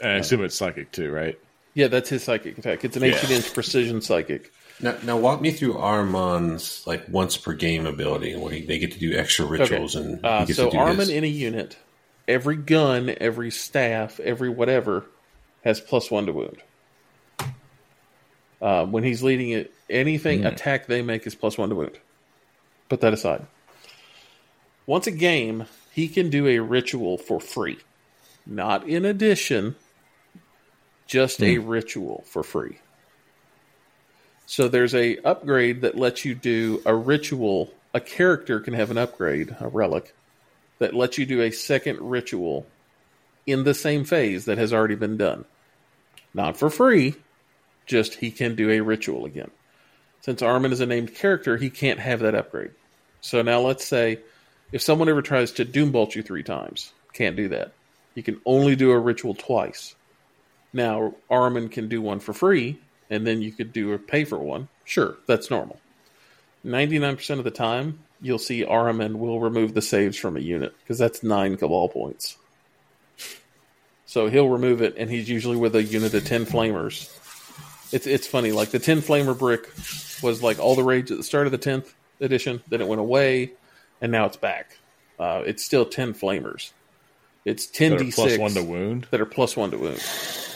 And I assume it's psychic too, right? Yeah, that's his psychic attack. It's an 18 inch precision psychic. Now, now walk me through Ahriman's like once per game ability, where he, they get to do extra rituals and he Uh, gets so to do Ahriman this. in a unit, every gun, every staff, every whatever has plus one to wound. Uh, when he's leading it, anything Hmm. attack they make is plus one to wound. Put that aside. Once a game, he can do a ritual for free, not in addition, just a Hmm. ritual for free. So there's a upgrade that lets you do a ritual. A character can have an upgrade, a relic, that lets you do a second ritual in the same phase that has already been done. Not for free, just he can do a ritual again. Since Ahriman is a named character, he can't have that upgrade. So now let's say if someone ever tries to doombolt you three times, can't do that. You can only do a ritual twice. Now Ahriman can do one for free, and then you could do a pay for one. Sure, that's normal. 99% of the time, you'll see Ahriman will remove the saves from a unit because that's nine Cabal points. So he'll remove it, and he's usually with a unit of ten flamers. It's it's funny, like the ten flamer brick was like all the rage at the start of the tenth edition. Then it went away, and now it's back. Uh, it's still ten flamers. It's ten That are d plus six one to wound. that are plus one to wound.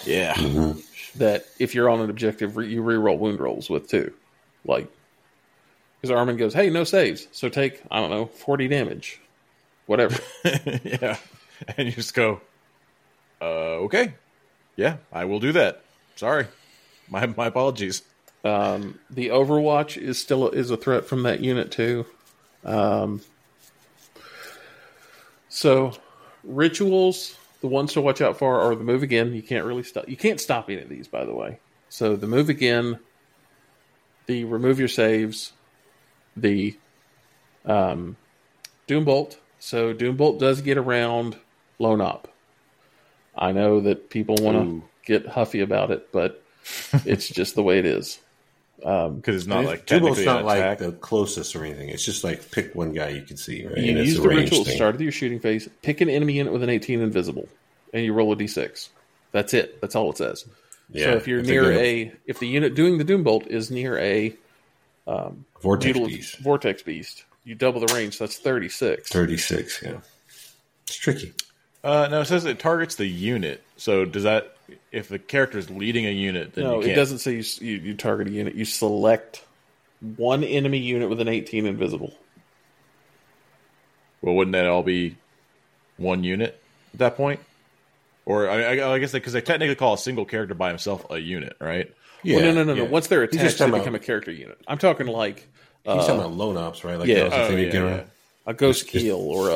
Yeah. That if you're on an objective, re- you reroll wound rolls with too. Like because Ahriman goes, "Hey, no saves, so take I don't know forty damage, whatever." yeah. And you just go, uh, okay. Yeah, I will do that. Sorry. My my apologies. Um, the Overwatch is still is a threat from that unit too. Um, so rituals, the ones to watch out for are the move again. You can't really stop. You can't stop any of these, by the way. So the move again, the remove your saves, the um, Doombolt. So Doombolt does get around Lone Op. I know that people want to get huffy about it, but it's just the way it is. Because it's not like Tubal's technically not like the closest or anything. It's just like pick one guy you can see, right? You and use a the range ritual thing. start of your shooting phase. Pick an enemy unit with an 18 invisible, and you roll a d6. That's it. That's all it says. Yeah, so if you're it's near a, if the unit doing the doom bolt is near a vortex util- beast, vortex beast, you double the range. So that's 36. thirty six. Yeah, it's tricky. Uh, no, it says it targets the unit. So does that if the character is leading a unit, then No, you it can't. doesn't say you, you you target a unit. You select one enemy unit with an 18 invisible. Well, wouldn't that all be one unit at that point? Or I, I, I guess because they technically call a single character by himself a unit, right? Yeah, well, no, no, no, no. yeah. Once they're He's attached, they talking become a character unit. I'm talking like He's talking about lone ops, right? Like yeah. that was the Oh, thing yeah, yeah. a ghost keel or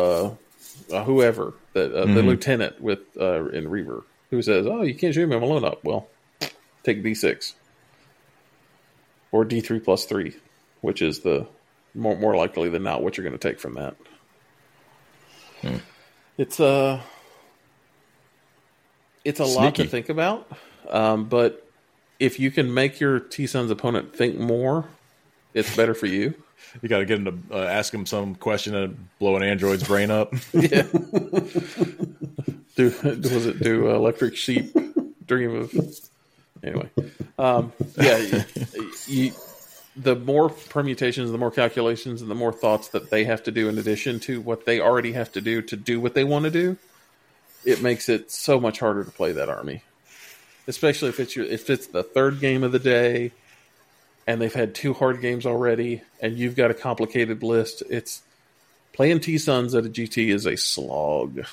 a, a whoever that uh, Mm-hmm. the lieutenant with uh, in Reiver who says, "Oh, you can't shoot me. I'm alone up." Well, take D6 or D3 plus three, which is the more more likely than not what you're going to take from that. Hmm. It's uh it's a lot to think about, um, but if you can make your T Son's opponent think more, it's better for you. You got to get him to uh, ask him some question and blow an android's brain up. Yeah. do was it do uh, electric sheep dream of anyway? Um, yeah, you, you, the more permutations, the more calculations, and the more thoughts that they have to do in addition to what they already have to do to do what they want to do, it makes it so much harder to play that army. Especially if it's your if it's the third game of the day, and they've had two hard games already, and you've got a complicated list. It's playing T Sons at a GT is a slog.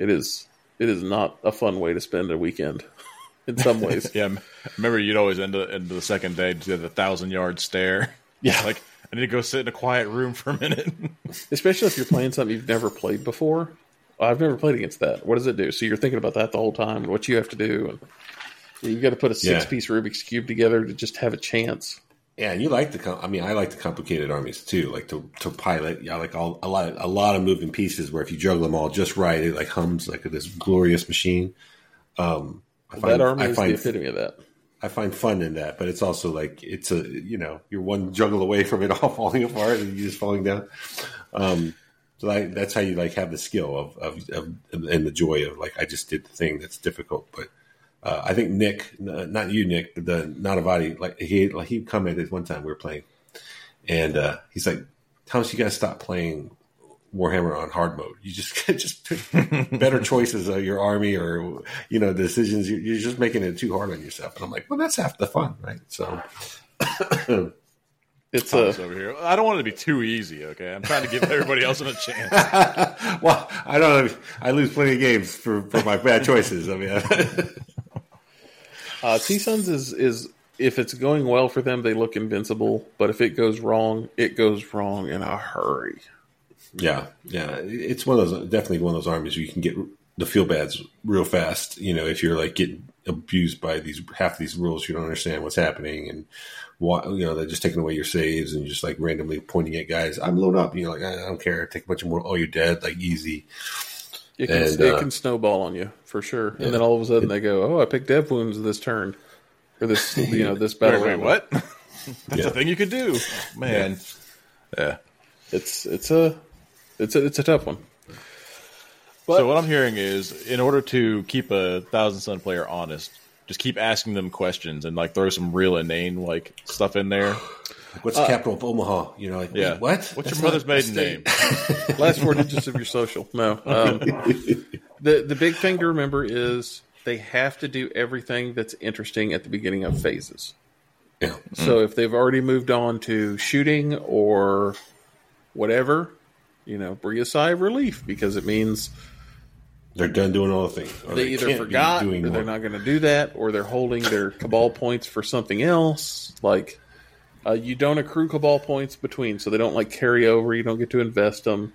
It is. It is not a fun way to spend a weekend. In some ways, yeah, remember you'd always end the, end the second day to the thousand yard stare. Yeah. like I need to go sit in a quiet room for a minute. especially if you're playing something you've never played before. I've never played against that. What does it do? So you're thinking about that the whole time and what you have to do, and you've got to put a six Yeah. piece Rubik's cube together to just have a chance. Yeah, and you like the. Com- I mean, I like the complicated armies too. Like to to pilot. Yeah, like all, a lot of, a lot of moving pieces. Where if you juggle them all just right, it like hums like this glorious machine. Um, I find, that army I is find the epitome of that. I find fun in that, but it's also like it's a you know you're one juggle away from it all falling apart and you just falling down. Um, so like, that's how you like have the skill of, of, of and the joy of like I just did the thing that's difficult. But uh, I think Nick, n- not you, Nick, but the Natavati, like he like he commented one time we were playing, and uh, he's like, "Thomas, you got to stop playing." Warhammer on hard mode. You just just pick better choices of your army or you know decisions. You're, you're just making it too hard on yourself. And I'm like, well, that's half the fun, right? So It's Thomas a over here. I don't want it to be too easy. Okay, I'm trying to give everybody else a chance. well, I don't. know. I lose plenty of games for, for my bad choices. I mean, uh, T Sons is is if it's going well for them, they look invincible. But if it goes wrong, it goes wrong in a hurry. yeah, yeah. It's one of those definitely one of those armies you can get the feel bads real fast. You know, if you're like getting abused by these half these rules, you don't understand what's happening and. Why, you know, they're just taking away your saves and just like randomly pointing at guys. I'm loaded up. You know, like, I don't care. Take a bunch of more. Oh, you're dead. Like easy. It can, And, it uh, can snowball on you for sure. And then all of a sudden they go, "Oh, I picked dev wounds this turn, or this you know this battle." Wait, wait, what? That's Yeah. a thing you could do, man. Yeah. It's it's a it's a it's a tough one. so what I'm hearing is, in order to keep a Thousand Son player honest, just keep asking them questions and like throw some real inane like stuff in there. Like, what's the capital of Omaha? You know, like Yeah. what? What's That's your mother's maiden name? last four digits of your social. No. Um, the the big thing to remember is they have to do everything that's interesting at the beginning of phases. Yeah. So if they've already moved on to shooting or whatever, you know, breathe a sigh of relief because it means They're done doing all the things. Or they either can't forgot or doing they're more. not going to do that or they're holding their cabal points for something else. Like uh, you don't accrue cabal points between, so they don't like carry over. You don't get to invest them.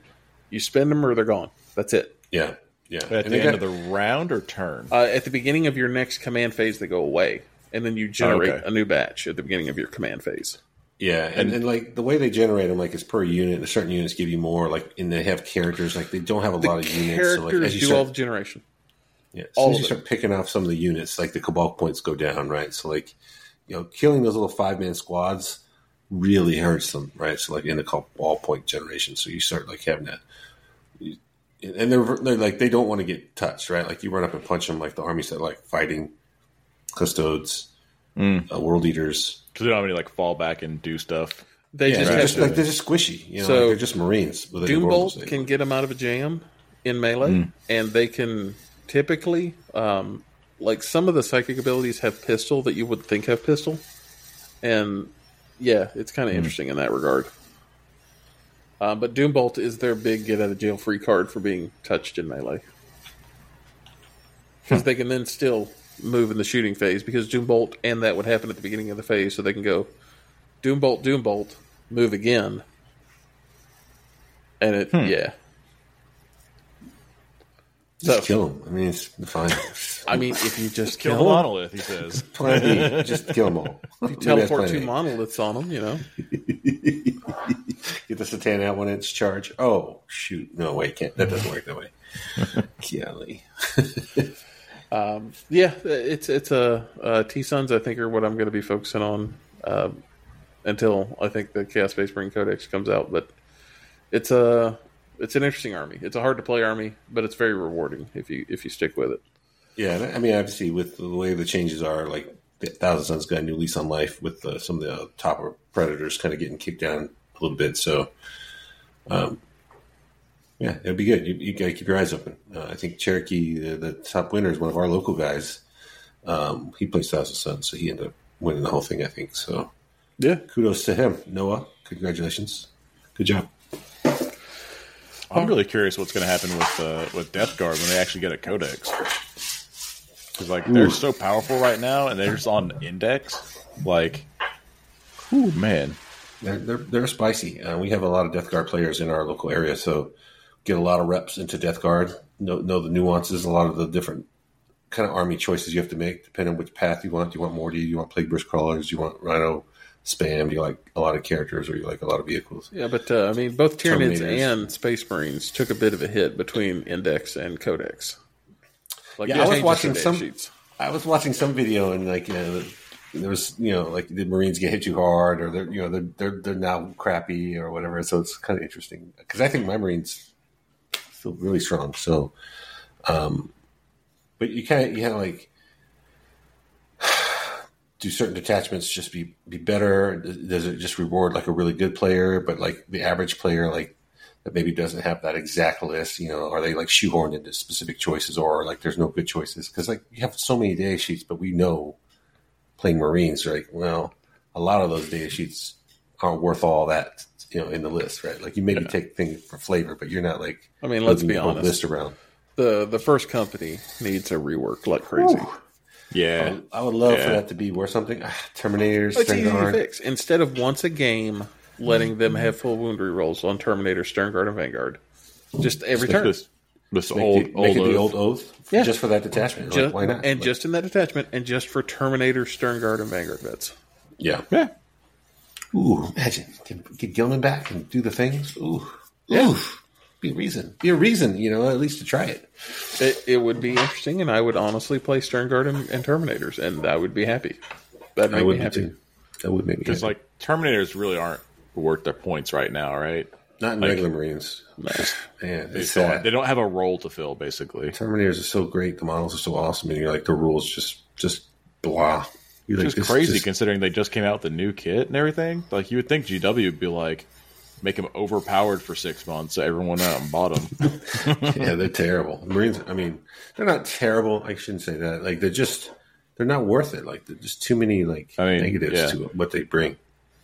You spend them or they're gone. That's it. Yeah. Yeah. At And the end got- of the round or turn? Uh, at the beginning of your next command phase, they go away, and then you generate Okay. a new batch at the beginning of your command phase. Yeah, and, and like the way they generate them, like it's per unit. The certain units give you more, like, and they have characters. Like they don't have a The lot of units. characters So like as you do start, all the generation. yeah, as all soon as you it. start picking off some of the units, like the cabal points go down, right? So like, you know, killing those little five man squads really hurts them, right? So like in the cabal point generation, so you start like having that. And they're, they're like they don't want to get touched, right? Like you run up and punch them, like the armies that like fighting, custodes, Mm. uh, world eaters, Because they don't have any like fall back and do stuff. They yeah, just they're just like they're just squishy. You know, So, like they're just Marines. With Doombolt can get them out of a jam in melee, Mm. and they can typically, um, like some of the psychic abilities have pistol that you would think have pistol, and yeah, it's kind of Mm. interesting in that regard. Uh, but Doombolt is their big get out of jail free card for being touched in melee, because they can then still move in the shooting phase because Doombolt and that would happen at the beginning of the phase, so they can go Doombolt, Doombolt, move again, and it yeah. Just So kill them. I mean, it's fine. I mean, if you just Kill kill, the them, monolith, he says. plan B. Just kill them all. Maybe that's teleport two monoliths on them, you know. Get the C'tan out when it's charge. Oh shoot! No, way, can't. That doesn't work that way. Golly. Yeah, it's it's a uh, T Sons. I think are what I'm going to be focusing on um, until I think the Chaos Space Marine Codex comes out. But it's a it's an interesting army. It's a hard to play army, but it's very rewarding if you if you stick with it. Yeah, I mean, obviously, with the way the changes are, like the Thousand Sons got a new lease on life with uh, some of the top predators kind of getting kicked down a little bit. So, um, yeah, it'll be good. You, you got to keep your eyes open. Uh, I think Cherokee, the, the top winner, is one of our local guys. Um, he plays Thousand Sons, so he ended up winning the whole thing. I think so. Yeah, Kudos to him, Noah. Congratulations. Good job. I'm really curious what's going to happen with uh, with Death Guard when they actually get a codex. Because like they're so powerful right now, and they're just on index. Like, oh man, They're they're, they're spicy. Uh, we have a lot of Death Guard players in our local area, so get a lot of reps into Death Guard. Know know the nuances, a lot of the different kind of army choices you have to make, depending on which path you want. Do you want Morty? Do you want Plague Burst Crawlers? Do you want Rhino spam? Do you like a lot of characters, or you like a lot of vehicles? yeah, but uh, I mean, both Tyranids Terminators. and Space Marines took a bit of a hit between Index and Codex. Like Yeah, I was watching some- sheets. I was watching some video and like you know, there was you know like the Marines get hit too hard, or they're you know they're they're, they're now crappy or whatever. So it's kind of interesting because I think my Marines feel really strong. So, um, but you kind of you kind of like do certain detachments just be be better? Does it just reward like a really good player, but like the average player like that maybe doesn't have that exact list? You know, are they like shoehorned into specific choices, or like there's no good choices? Because like you have so many data sheets, but we know playing Marines, right? Well, a lot of those data sheets aren't worth all that. You know, in the list, right? Like you maybe take things for flavor, but you're not like. I mean, let's be honest. List around. The the first company needs a rework like crazy. Yeah, I would love for that to be worth something. Ah, Terminators, It's easy to fix. Instead of once a game letting them have full wound rerolls on Terminator, Sternguard, and Vanguard, just every turn. this this Make, old it, make old, it the oath. old oath, Yeah. just for that detachment. Like, why not? And Like, just in that detachment, and just for Terminator, Sternguard, and Vanguard vets. yeah, yeah. Ooh, imagine get, get Guilliman back and do the things. Ooh, Yeah. Ooh, be a reason. Be a reason, you know, at least to try it. It, it would be interesting, and I would honestly play Sternguard and, and Terminators, and I would be happy. That'd I make would me be happy. too. That would make me Because like Terminators really aren't worth their points right now, right? Not in Like- regular Marines. Nah. Man, They, it's fill- they don't have a role to fill, basically. Terminators are so great. The models are so awesome, and you're like the rules just just blah. You're Which like is crazy this- considering they just came out with the new kit and everything. Like you would think GW would be like make them overpowered for six months, so everyone went out and bought them. yeah, they're terrible. Marines. I mean, they're not terrible. I shouldn't say that. Like they're just they're not worth it. Like there's just too many like I mean, negatives yeah. to what they bring.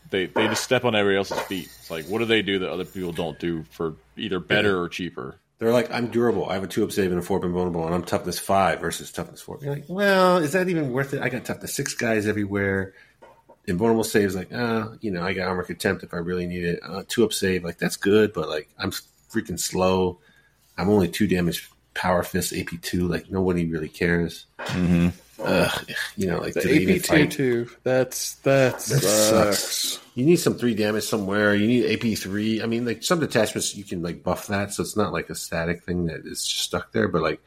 they they just step on everybody else's feet. It's like what do they do that other people don't do for either better or cheaper? They're like, I'm durable. I have a two up save and a four up invulnerable, and I'm toughness five versus toughness four. You're like, well, is that even worth it? I got toughness six guys everywhere. Invulnerable saves like, uh, you know, I got armor contempt if I really need it. Uh, two up save, like that's good, but like I'm freaking slow. I'm only two damage power fist AP two. Like nobody really cares. Mm-hmm. Ugh, you know, like The do AP two fight? two. That's that's That sucks. sucks. You need some three damage somewhere. You need AP three. I mean, like some detachments you can like buff that, so it's not like a static thing that is just stuck there. But like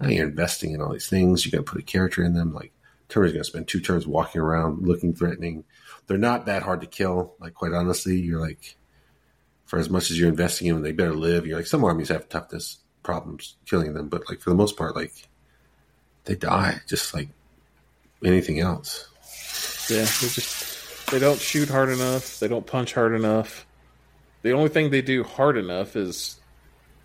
now you're investing in all these things. You got to put a character in them. Like Turner's going to spend two turns walking around looking threatening. They're not that hard to kill. Like quite honestly, you're like for as much as you're investing in them, they better live. You're like some armies have toughness problems killing them, but like for the most part, like they die just like anything else. Yeah, they just they don't shoot hard enough. They don't punch hard enough. The only thing they do hard enough is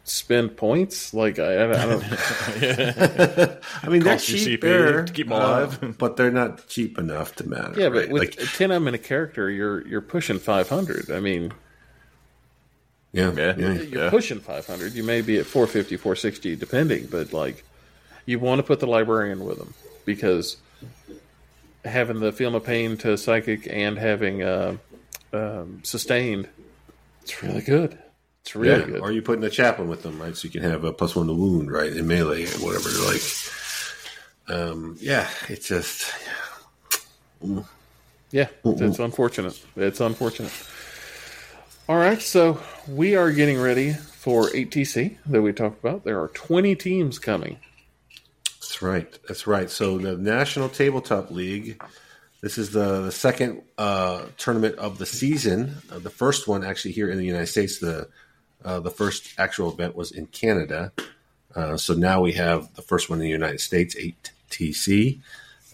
spend points. Like I, I don't. I mean, they're Cost you CP cheaper to keep 'em alive. uh, but they're not cheap enough to matter. yeah, but with like, ten of them in a character, you're you're pushing five hundred. I mean, yeah, Yeah. yeah, you're Yeah. pushing 500 you may be at 450 460 depending but like you want to put the librarian with them because having the film of pain to psychic and having uh, um, sustained it's really good it's really yeah. good Or you put in a chaplain with them, right? So you can have a plus one to wound, right, in melee or whatever. Like, um, yeah, it's just yeah it's, it's unfortunate it's unfortunate all right so we are getting ready for 8tc that we talked about there are 20 teams coming That's right. That's right. So the National Tabletop League. This is the, the second uh, tournament of the season. Uh, the first one actually here in the United States. The uh, the first actual event was in Canada. Uh, so now we have the first one in the United States, 8TC,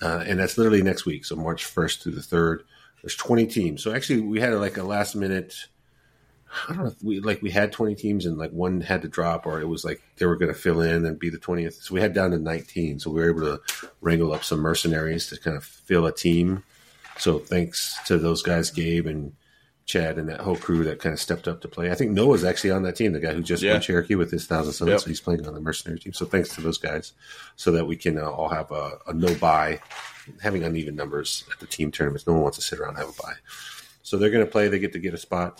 uh, and that's literally next week. So March 1st through the 3rd. There's 20 teams. So actually, we had like a last minute. I don't know if we like we had 20 teams and like one had to drop or it was like they were going to fill in and be the 20th. So we had down to 19. So we were able to wrangle up some mercenaries to kind of fill a team. So thanks to those guys, Gabe and Chad and that whole crew that kind of stepped up to play. I think Noah's actually on that team, the guy who just Yeah. won Cherokee with his thousand sons. Yep. So he's playing on the mercenary team. So thanks to those guys so that we can uh, all have a, a no buy, having uneven numbers at the team tournaments. No one wants to sit around and have a buy. So they're going to play. They get to get a spot.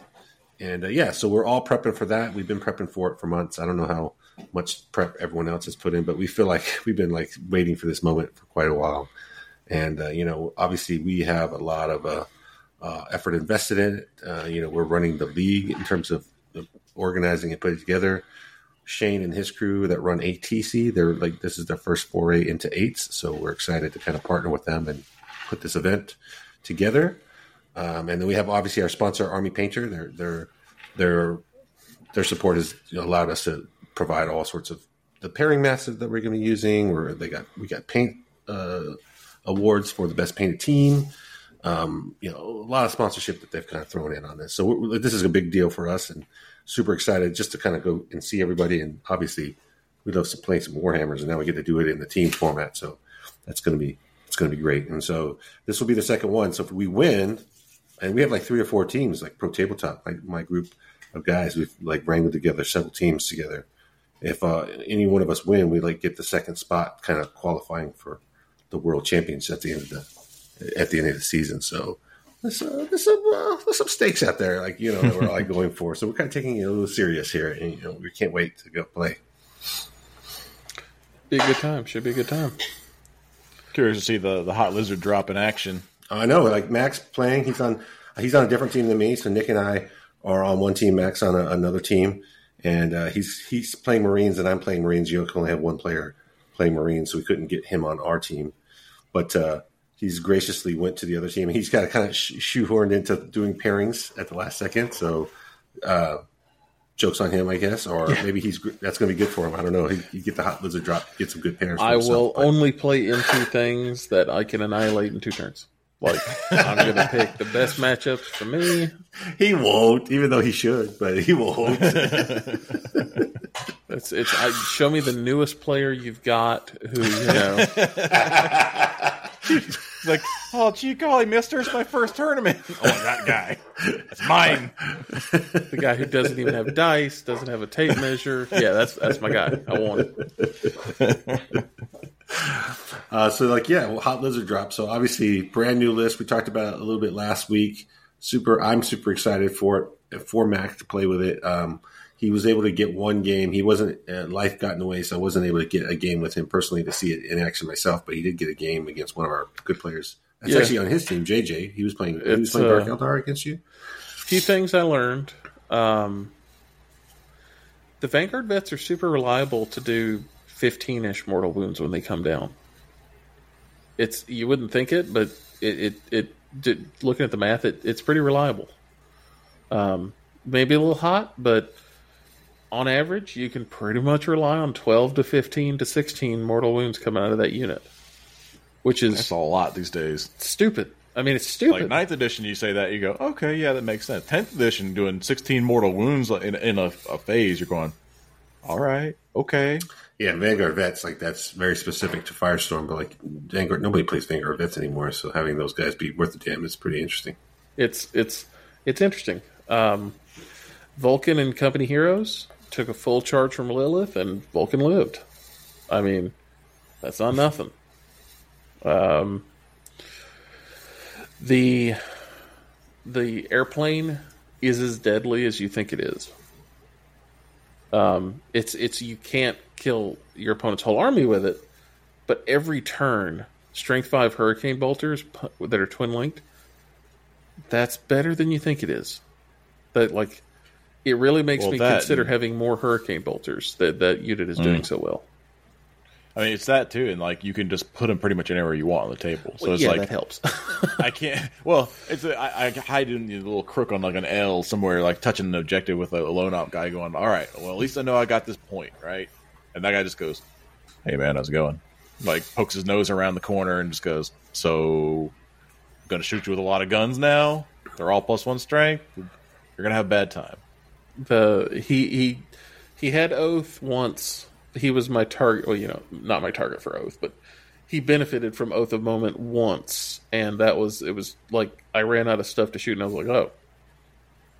And uh, yeah, so we're all prepping for that. We've been prepping for it for months. I don't know how much prep everyone else has put in, but we feel like we've been like waiting for this moment for quite a while. And uh, you know, obviously, we have a lot of uh, effort invested in it. Uh, you know, we're running the league in terms of organizing and putting together. Shane and his crew that run ATC, they're like this is their first foray into eights, so we're excited to kind of partner with them and put this event together. Um, and then we have obviously our sponsor, Army Painter. Their their their their support has allowed us to provide all sorts of the pairing mats that we're going to be using. Where they got we got paint uh, awards for the best painted team. Um, you know, a lot of sponsorship that they've kind of thrown in on this. So this is a big deal for us, and super excited just to kind of go and see everybody. And obviously, we love to play some Warhammers, and now we get to do it in the team format. So that's going to be it's going to be great. And so this will be the second one. So if we win, and we have like three or four teams, like Pro Tabletop, my, my group of guys, we've like wrangled together several teams together. If uh, any one of us win, we like get the second spot, kind of qualifying for the World Champions at the end of the at the end of the season. So there's, uh, there's some uh, there's some stakes out there, like you know, that we're like going for. So we're kind of taking it a little serious here, and you know, we can't wait to go play. be a good time should be a good time Curious to see the the hot lizard drop in action. I know, like Max playing, he's on he's on a different team than me. So Nick and I are on one team, Max on a, another team, and uh, he's he's playing Marines and I'm playing Marines. You can only have one player playing Marines, so we couldn't get him on our team. But uh, he's graciously went to the other team. He's got kind of shoehorned into doing pairings at the last second. So uh, jokes on him, I guess, or maybe he's that's going to be good for him. I don't know. He, you get the hot lizard drop, get some good pairs. I himself, will but- only play into things that I can annihilate in two turns. Like I'm going to pick the best matchups for me. He won't, even though he should, but he won't. It's it's I, show me the newest player you've got who you know. It's like, oh, gee golly, mister, it's my first tournament. Oh, that guy. That's mine. the guy who doesn't even have dice, doesn't have a tape measure. Yeah, that's that's my guy. I want it. Uh, so like yeah, well, hot lizard drop. So obviously brand new list. We talked about it a little bit last week. Super, I'm super excited for it for Mac to play with it. Um, he was able to get one game. He wasn't uh, life got in the way, so I wasn't able to get a game with him personally to see it in action myself. But he did get a game against one of our good players. That's Yeah. actually on his team, JJ. He was playing. he was It's, playing uh, Dark Eldar against you. few things I learned. Um, the Vanguard vets are super reliable to do 15 ish mortal wounds when they come down. It's you wouldn't think it, but it it, it did, looking at the math, it, it's pretty reliable. Um, maybe a little hot, but on average, you can pretty much rely on 12 to 15 to 16 mortal wounds coming out of that unit, which is That's a lot these days. stupid. I mean, it's stupid. Like ninth edition, you say that you go, okay, yeah, that makes sense. Tenth edition, doing sixteen mortal wounds in, in a, a phase, you're going, all right, okay. Yeah, Vanguard vets like that's very specific to Firestorm, but like Vanguard, nobody plays Vanguard vets anymore. So having those guys be worth the damn is pretty interesting. it's it's it's interesting. Um, Vulkan and Company Heroes took a full charge from Lelith, and Vulkan lived. I mean, that's not nothing. Um, the the airplane is as deadly as you think it is. Um, it's it's you can't kill your opponent's whole army with it, but every turn, strength five hurricane bolters that are twin linked that's better than you think it is. That like it really makes Well, me that- consider having more hurricane bolters that that unit is doing mm. so well. I mean, it's that too, and like you can just put them pretty much anywhere you want on the table. So it's yeah, like that helps. I can't. Well, it's a, I, I hide in the little crook on like an L somewhere, like touching an objective with a, lone op guy going. All right, well at least I know I got this point right. And that guy just goes, "Hey man, how's it going?" Like pokes his nose around the corner and just goes, "So, I'm gonna shoot you with a lot of guns now. They're all plus one strength. You're gonna have a bad time." The he he he had oath once. He was my target. Well, you know, not my target for oath, but he benefited from oath of moment once, and that was it. Was like I ran out of stuff to shoot, and I was like, oh,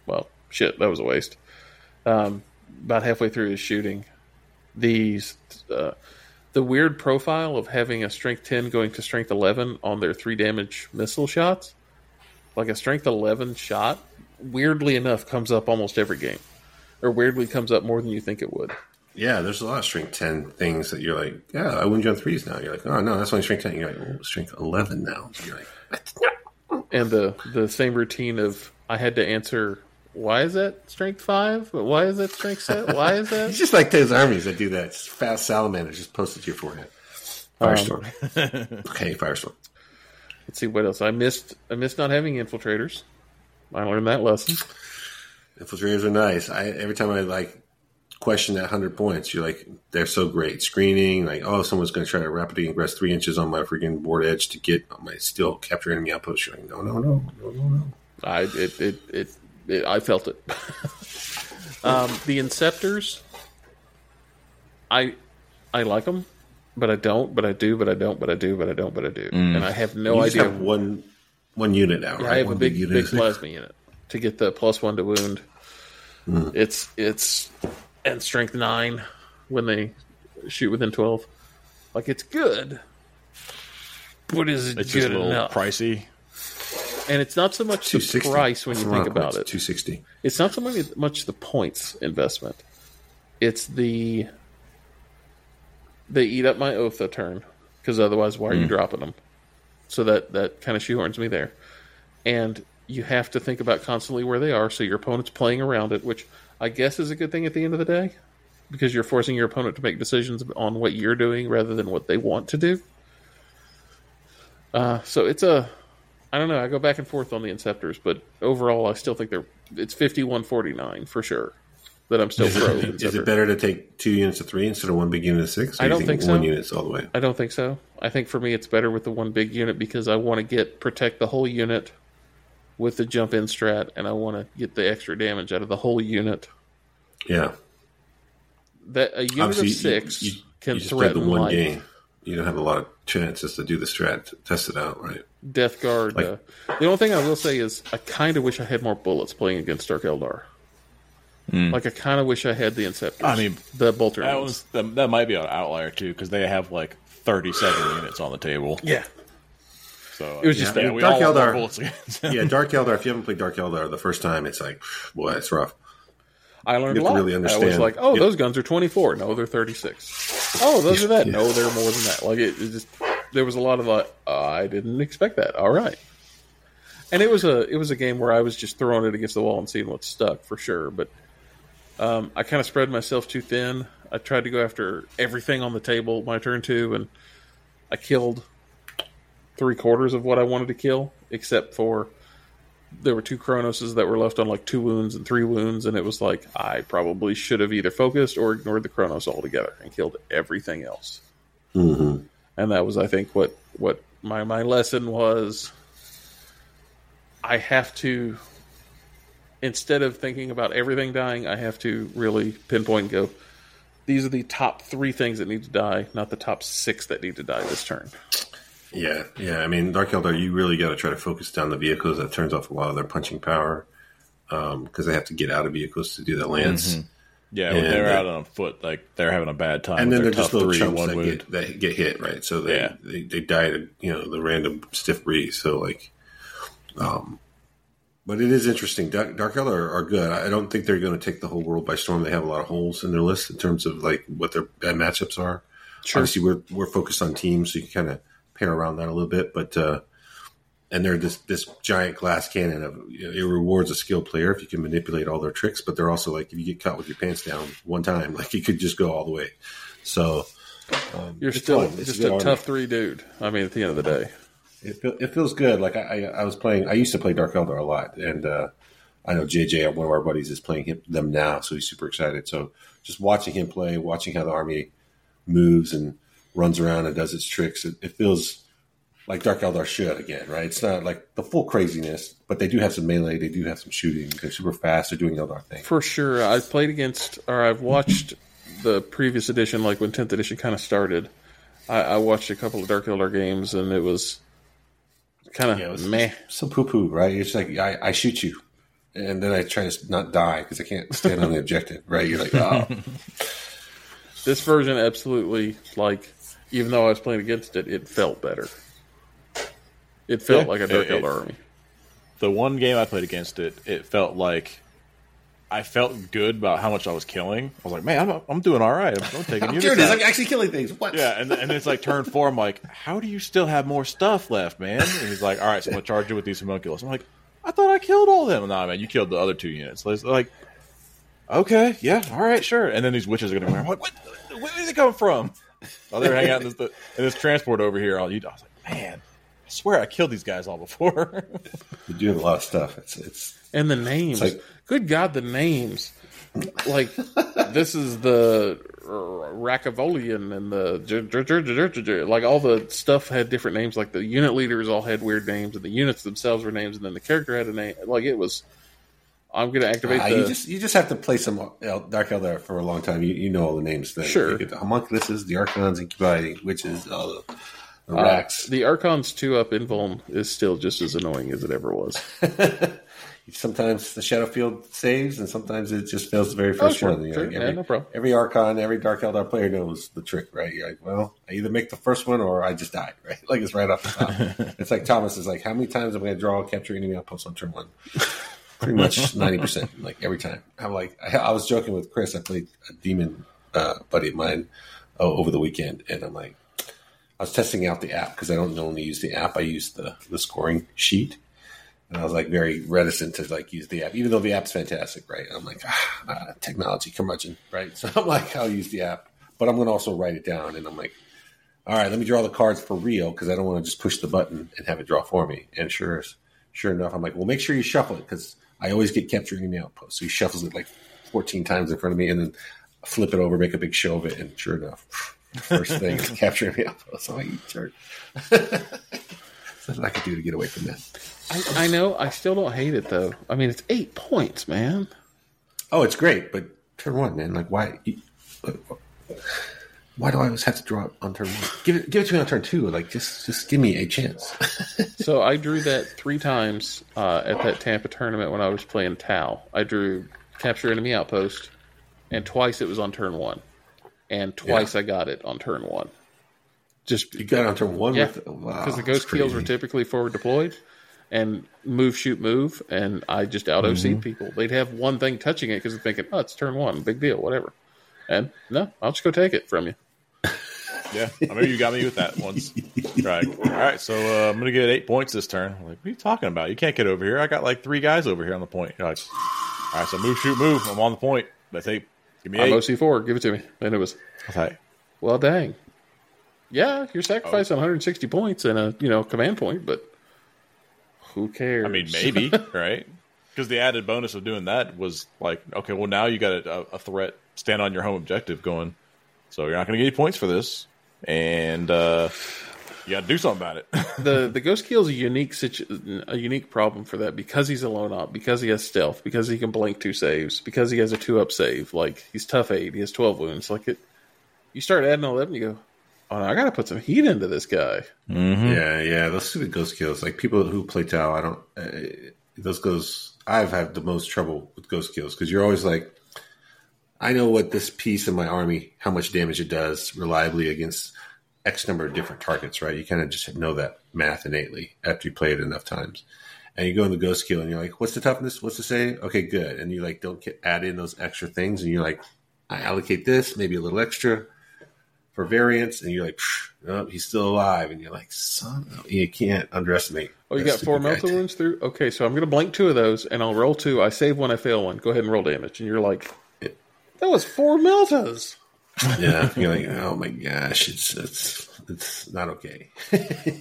well, shit, that was a waste. Um, about halfway through his shooting, these uh, the weird profile of having a strength ten going to strength eleven on their three damage missile shots, like a strength eleven shot, weirdly enough comes up almost every game, or weirdly comes up more than you think it would. Yeah, there's a lot of strength ten things that you're like, yeah, I on threes now. You're like, oh no, that's only strength ten. You're like, oh, strength eleven now. You're like, No." and the the same routine of I had to answer why is that strength five? But why is that strength set? Why is that? It's just like those armies that do that. It's fast salamanders just posted to your forehead. Firestorm. Um, okay, Firestorm. Let's see what else I missed. I missed not having infiltrators. I learned that lesson. Infiltrators are nice. I every time I like question that hundred points, you're like, they're so great. Screening, like, oh, someone's going to try to rapidly ingress three inches on my freaking board edge to get my still capture enemy outpost. You're like, no, no, no, no, no, no. I it it, it, it I felt it. um, the Inceptors, I I like them, but I don't. But I do. But I don't. But I do. But I don't. But I do. And I have no You just idea. have one one unit now, right? I have one a big unit. big plasma unit to get the plus one to wound. Hmm. It's it's and strength nine when they shoot within twelve. Like it's good, but is it It's just good a little enough? pricey. And it's not so much the price when you That's a lot think about it. 260. It's not so much, much the points investment. It's the they eat up my oath a turn because otherwise, why are you dropping them? So that that kind of shoehorns me there, and you have to think about constantly where they are. So your opponent's playing around it, which I guess is a good thing at the end of the day, because you're forcing your opponent to make decisions on what you're doing rather than what they want to do. Uh, so it's a I don't know. I go back and forth on the Inceptors, but overall, I still think they're it's fifty one forty nine for sure. That I'm still Is pro. it, is it better to take two units of three instead of one big unit of six? I don't think one so. unit's all the way. I don't think so. I think for me it's better with the one big unit because I want to get protect the whole unit with the jump in strat, and I want to get the extra damage out of the whole unit. Yeah. That a unit Obviously, of six you, you, can you played the one life. game. You don't have a lot of chances to do the strat to test it out, right? Death Guard. Like- uh, the only thing I will say is I kind of wish I had more bullets playing against Dark Eldar. Like I kind of wish I had the Inceptors. I mean, the bolter. That ones. was that, that might be an outlier too because they have like 37 units on the table. yeah. So It was just yeah, that. we Dark all Eldar- bullets against them. Yeah, Dark Eldar. If you haven't played Dark Eldar the first time, it's like, boy, it's rough. I learned You a have lot. to really I was like, oh, Yep. those guns are 24. No, they're 36. Oh, those are that. No, they're more than that. Like, it, it just, there was a lot of like, uh, I didn't expect that. All right. And it was a it was a game where I was just throwing it against the wall and seeing what stuck for sure. But um, I kind of spread myself too thin. I tried to go after everything on the table my turn two, and I killed three quarters of what I wanted to kill, except for there were two Cronoses that were left on like two wounds and three wounds, and it was like I probably should have either focused or ignored the Cronos altogether and killed everything else. hmm And that was, I think, what what my my lesson was. I have to, instead of thinking about everything dying, I have to really pinpoint and go. These are the top three things that need to die, not the top six that need to die this turn. Yeah, yeah. I mean, Dark Eldar, you really got to try to focus down the vehicles. That turns off a lot of their punching power because they have to get out of vehicles to do that lance. Yeah, when they're they- out on foot, like they're having a bad time. And then they're just tough little three, chumps one that get, that get hit, right? So they, Yeah. they they die to you know the random stiff breeze. So like, um, but it is interesting. Dark, Dark Eldar are, are good. I don't think they're going to take the whole world by storm. They have a lot of holes in their list in terms of like what their bad matchups are. Sure. Obviously, we're we're focused on teams, so you can kind of pair around that a little bit. But uh, and they're this this giant glass cannon of you know, it rewards a skilled player if you can manipulate all their tricks. But they're also like if you get caught with your pants down one time, like you could just go all the way. So um, You're still. It's just good a army. tough three dude. I mean, at the end of the day, It, feel, it feels good. Like I, I, I was playing. I used to play Dark Eldar a lot, and uh, I know JJ, one of our buddies, is playing him, them now, so he's super excited. So just watching him play, watching how the army moves and runs around and does its tricks, it, it feels like Dark Eldar should again, right? It's not like the full craziness, but they do have some melee. They do have some shooting. They're super fast. They're doing Eldar thing. for sure. I've played against, or I've watched the previous edition, like when 10th edition kind of started. I, I watched a couple of Dark Eldar games, and it was kind of Yeah, was meh. so poo poo, right? It's like I, I shoot you, and then I try to not die because I can't stand on the objective, right? You're like, oh, This version absolutely like, even though I was playing against it, it felt better. It felt Yeah, like a Dark it- it- army. the one game I played against it, it felt like I felt good about how much I was killing. I was like, man, I'm, I'm doing all right. I'm, I'm taking units here it is. I'm actually killing things. What? Yeah, and, and it's like turn four. I'm like, how do you still have more stuff left, man? And he's like, all right, so I'm gonna charge you with these haemonculus. I'm like, I thought I killed all of them. Nah, man, you killed the other two units. So like, okay, yeah, all right, sure. And then these witches are gonna. I'm like, what? Where did they come from? Oh, they're hanging out in this, in this transport over here. All you, I was like, man, I swear I killed these guys all before. You do have a lot of stuff. It's it's And the names. Like- Good God, the names. Like, this is the Rakavolian and the. Like, all the stuff had different names. Like, the unit leaders all had weird names, and the units themselves were names, and then the character had a name. Like, it was. I'm going to activate uh, the. you just you just have to play some El- Dark Eldar for a long time. You, you know all the names. Then Sure. You get the haemonculuses, the archons, incubi, witches, all the, the uh, the Archon's 2 up Invuln is still just as annoying as it ever was. sometimes the shadow field saves, and sometimes it just fails the very first Oh, sure, one. You know, sure. like Yeah, every, no problem. every archon, every Dark Eldar player knows the trick, right? You're like, well, I either make the first one or I just die, right? Like it's right off the top. it's like Thomas is like, how many times am I going to draw capture enemy outpost on turn one? Pretty much ninety percent, like every time. I'm like, I, I was joking with Chris. I played a demon uh, buddy of mine uh, over the weekend, and I'm like, I was testing out the app because I don't normally use the app. I use the the scoring sheet, and I was like very reticent to like use the app, even though the app's fantastic, right? I'm like, ah, ah, technology curmudgeon, right? So I'm like, I'll use the app, but I'm going to also write it down, and I'm like, all right, let me draw the cards for real because I don't want to just push the button and have it draw for me. And sure, sure enough, I'm like, well, make sure you shuffle it because I always get capturing the outpost. So he shuffles it like 14 times in front of me, and then flip it over, make a big show of it, and sure enough, first thing is capturing me outpost. Like, you jerk. Nothing I could do to get away from that. I, I know. I still don't hate it though. I mean, it's eight points, man. Oh, it's great, but turn one, man. Like, why? Why do I always have to draw it on turn one? Give it, give it to me on turn two. Like, just, just give me a chance. So I drew that three times uh, at that Tampa tournament when I was playing Tau. I drew capture enemy outpost, and twice it was on turn one, and twice I got it on turn one. Just you got it on turn one yeah, with wow, because the ghost keels were typically forward deployed, and move shoot move, and I just out OC Mm-hmm. people. They'd have one thing touching it because they're thinking, oh, it's turn one, big deal, whatever. And no, I'll just go take it from you. Yeah, I remember you got me with that once. Right. All right, so uh, I'm gonna get eight points this turn. I'm like, what are you talking about? You can't get over here. I got like three guys over here on the point. You're like, all right, so move, shoot, move. I'm on the point. That's eight. Give me eight. I'm. OC four, give it to me, and it was Okay. Well, dang. Yeah, you're sacrificing 160 points and a you know command point, but who cares? I mean, maybe right? Because the added bonus of doing that was like, okay, well now you got a, a threat. Stand on your home objective. Going, so you're not going to get any points for this, and uh, you got to do something about it. the the Ghostkeel is a unique situ- a unique problem for that because he's a lone op, because he has stealth, because he can blink two saves, because he has a two up save. Like he's tough eight, he has 12 wounds. Like it, you start adding all that, and you go, oh, I got to put some heat into this guy. Yeah, yeah, those stupid Ghostkeels. Like people who play Tau, I don't. Uh, those goes. I've had the most trouble with Ghostkeels because you're always like, I know what this piece of my army, how much damage it does reliably against X number of different targets. Right? You kind of just know that math innately after you play it enough times. And you go in the Ghostkeel and you're like, what's the toughness? What's the save? Okay, good. And you like don't get, add in those extra things, and you're like, I allocate this, maybe a little extra for variance, and you're like, "Psh, oh, he's still alive, and you're like, son, of, you can't underestimate. Oh, you got four stupid wounds through? Okay, so I'm to blank two of those, and I'll roll two. I save one, I fail one. Go ahead and roll damage. And you're like, that was four meltas. Yeah, you're like, oh my gosh, it's it's it's not okay.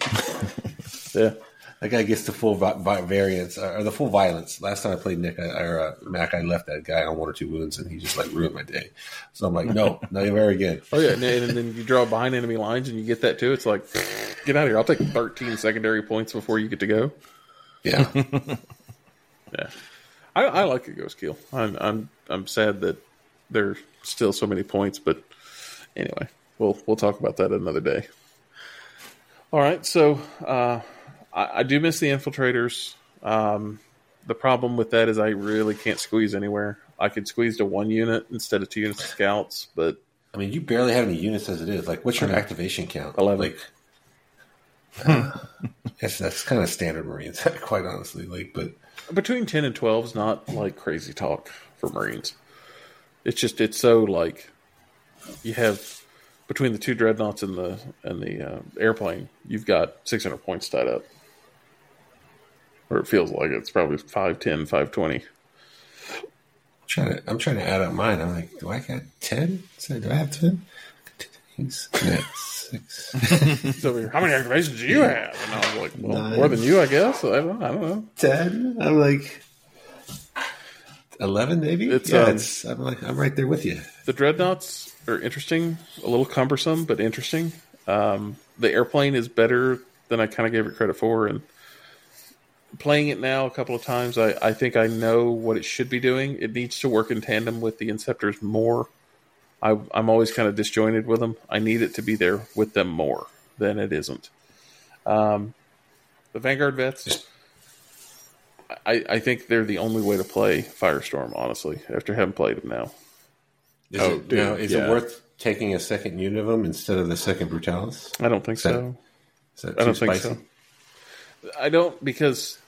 Yeah. That guy gets the full vi- vi- variance uh, or the full violence. Last time I played Nick I, or uh, Mac, I left that guy on one or two wounds, and he just like ruined my day. So I'm like, no, not ever again. Oh yeah, and, and then you draw behind enemy lines and you get that too. It's like, get out of here! I'll take 13 secondary points before you get to go. Yeah, Yeah, I, I like the Ghostkeel. I'm I'm I'm sad that there's still so many points, but anyway, we'll we'll talk about that another day. All right, so uh, I, I do miss the infiltrators. Um, the problem with that is I really can't squeeze anywhere. I could squeeze to one unit instead of two units of scouts, but I mean, you barely have any units as it is. Like, what's your activation count? 11. Like, uh, yes, that's kind of standard Marines, quite honestly. Like, but between 10 and 12 is not like crazy talk for marines it's just it's so like you have between the two dreadnoughts and the and the uh, airplane you've got 600 points tied up or it feels like it's probably 510 520 trying to, I'm trying to add up mine. I'm like, do I got ten? So do I have ten? He's six. so how many activations do you have and i was like well Nine. more than you i guess i don't, I don't know ten. I'm like eleven, maybe. It's, yeah, um, it's. I'm like, I'm right there with you. the dreadnoughts are interesting a little cumbersome but interesting um, the airplane is better than i kind of gave it credit for and playing it now a couple of times I, I think i know what it should be doing it needs to work in tandem with the inceptors more I, i'm always kind of disjointed with them i need it to be there with them more than it isn't um, the vanguard vets I, I think they're the only way to play firestorm honestly after having played them now Is, Oh, it, dude, now, is yeah. it worth taking a second unit of them instead of the second brutalis? i don't think that- so Is that I don't too think spicy? so. I don't because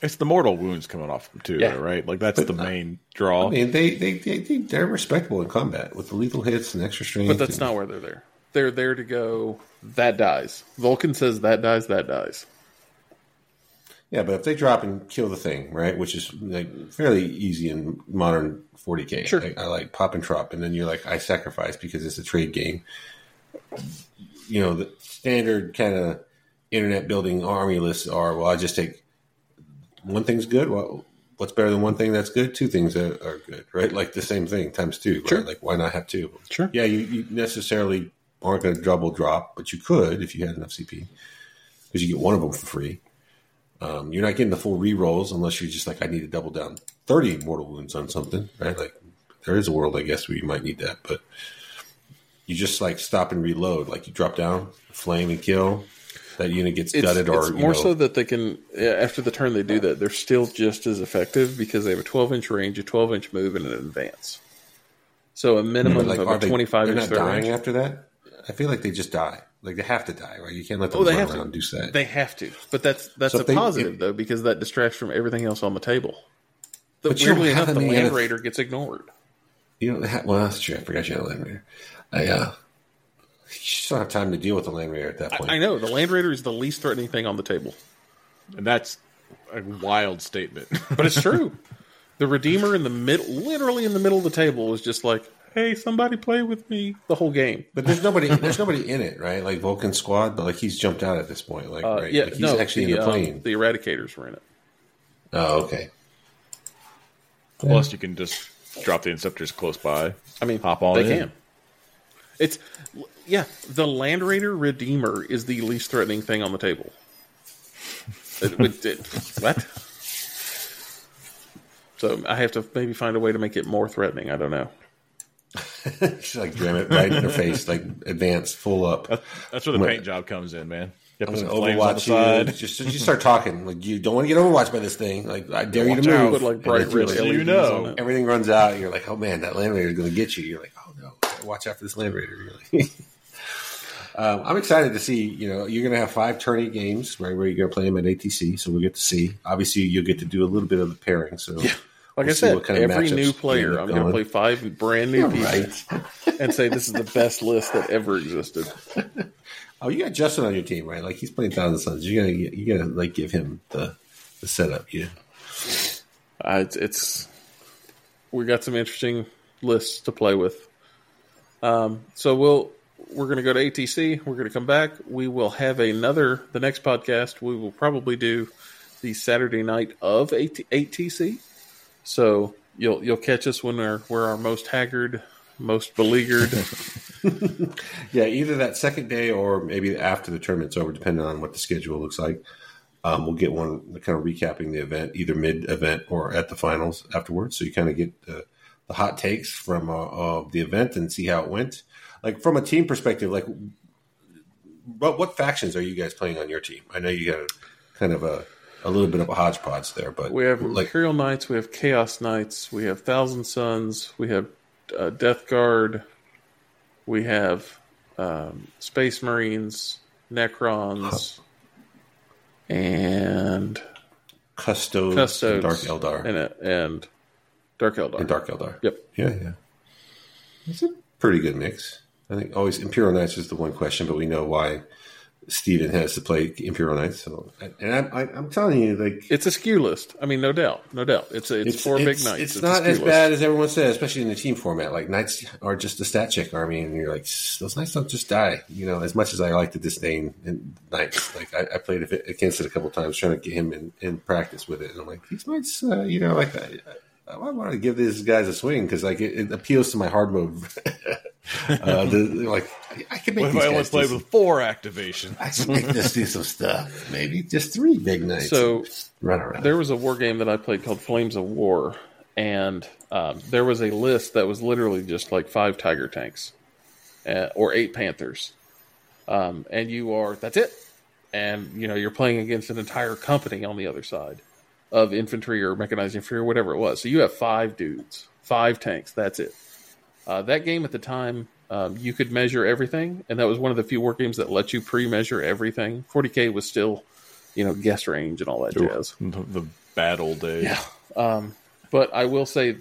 It's the mortal wounds coming off them too, Yeah. right? Like that's the main draw. I mean, they they they they they're respectable in combat with the lethal hits and extra strength. but that's and- not where they're there. They're there to go. That dies. Vulkan says that dies. That dies. Yeah, but if they drop and kill the thing, right, which is like fairly easy in modern 40k. Sure. Like, I like pop and drop, and then you're like, I sacrifice because it's a trade game. You know, the standard kind of internet building army lists are, well, I just take one thing's good. Well, what's better than one thing that's good? Two things that are good, right? Like the same thing times two, right? Sure. Like why not have two? Sure. Yeah, you, you necessarily aren't going to double drop, but you could if you had enough CP because you get one of them for free. Um, you're not getting the full re rolls unless you're just like, I need to double down 30 mortal wounds on something, right? Like, there is a world, I guess, where you might need that, but you just like stop and reload. Like, you drop down, flame and kill. That unit gets It's, gutted, or it's more know, so that they can after the turn they do that they're still just as effective because they have a 12 inch range, a 12 inch move, and an advance. So a minimum like, of a they, 25 they're not dying range. after that. I feel like they just die. Like they have to die, right? You can't let them Oh, they run have around to. and do that. They have to, but that's that's So a they- positive if- though because that distracts from everything else on the table. The, But weirdly enough, the Land Raider gets ignored. You know, ha- well, that's true. I forgot you had a land raider. I, uh, you just don't have time to deal with the land raider at that point. I know the Land Raider is the least threatening thing on the table, And that's a wild statement. but it's true. the Redeemer in the middle, literally in the middle of the table, was just like, "Hey, somebody play with me." The whole game. But there's nobody. There's nobody in it, right? Like Vulkan Squad, but like he's jumped out at this point. Like, Uh, right? yeah, like he's no, actually the, in the um, plane. the Eradicators were in it. oh, okay. Plus, you can just drop the interceptors close by. I mean, Hop on they in. can. It's yeah. The Land Raider Redeemer is the least threatening thing on the table. Uh, it- it- it- what? So I have to maybe find a way to make it more threatening. I don't know. She's like, damn it, right in her face, like advance, full up. That's where the paint job comes in, man. You I'm gonna flames on the Overwatch you. Just, just start talking. Like you don't want to get overwatched by this thing. Like I dare you to Watch out. move. Like bright then red like, so you know. everything runs out. You're like, oh man, that land raider is going to get you. You're like, oh no, watch out for this land raider. You're um, I'm excited to see. You know, you're going to have five tourney games, right? Where you're going to play them at ATC, so we'll get to see. Obviously, you'll get to do a little bit of the pairing. So, Like we'll I said, what kind of every new player, I'm going to play five brand new people right. and say this is the best list that ever existed. Oh, you got Justin on your team, right? Like he's playing Thousand Sons. You're gonna you gotta like give him the the setup. Yeah. Uh, it's, it's we got some interesting lists to play with. Um, so we'll we're going to go to ATC. We're going to come back. We will have another the next podcast. We will probably do the Saturday night of AT, ATC. So you'll you'll catch us when we're we're our most haggard, most beleaguered. Yeah, either that second day or maybe after the tournament's over, depending on what the schedule looks like. Um, we'll get one kind of recapping the event, either mid event or at the finals afterwards. So you kind of get the, the hot takes from uh, uh, the event and see how it went. Like from a team perspective, like what what factions are you guys playing on your team? I know you got a, kind of a a little bit of a hodgepodge there, but We have like Imperial Knights, we have Chaos Knights, we have Thousand Sons, we have uh, Death Guard, we have um, Space Marines, Necrons, and Custodes, Custodes, and Dark Eldar, and, uh, and Dark Eldar. and Dark Eldar. Yep. Yeah, yeah. It's a pretty good mix. I think always Imperial Knights is the one question, but we know why Steven has to play Imperial Knights. So, and I'm, I, I'm telling you, like It's a skew list. I mean, no doubt, no doubt. It's a, it's, four big knights. It's, a not as list. bad as everyone says, especially in the team format. Like knights are just a stat check army, and you're like, those knights don't just die. You know, as much as I like to disdain in knights, like I, I played against it a couple times, trying to get him in, in practice with it, and I'm like, these knights, uh, you know, like. I, I want to give these guys a swing because like it, it appeals to my hard mode. uh, the, like I can make What if I only guys do played some- with four activation? I can make this do some stuff. Maybe just three big knights. So run around. there was a war game that I played called Flames of War, and um, there was a list that was literally just like five Tiger tanks uh, or eight Panthers, um, and you are that's it, and you know you're playing against an entire company on the other side of infantry or mechanized infantry or whatever it was. So you have five dudes, five tanks. That's it. Uh, that game at the time, um, you could measure everything, and that was one of the few war games that let you pre-measure everything. 40k was still, you know, guess range and all that jazz. The, bad old days. Um, but I will say,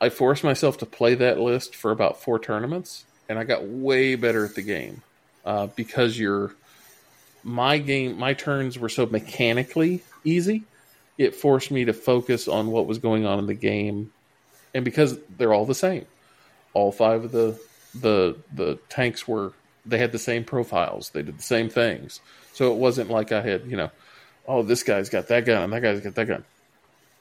I forced myself to play that list for about four tournaments, and I got way better at the game uh, because you're my game. My turns were so mechanically easy. It forced me to focus on what was going on in the game, and because they're all the same, all five of the the the tanks were they had the same profiles. They did the same things. So it wasn't like I had you know, oh this guy's got that gun and that guy's got that gun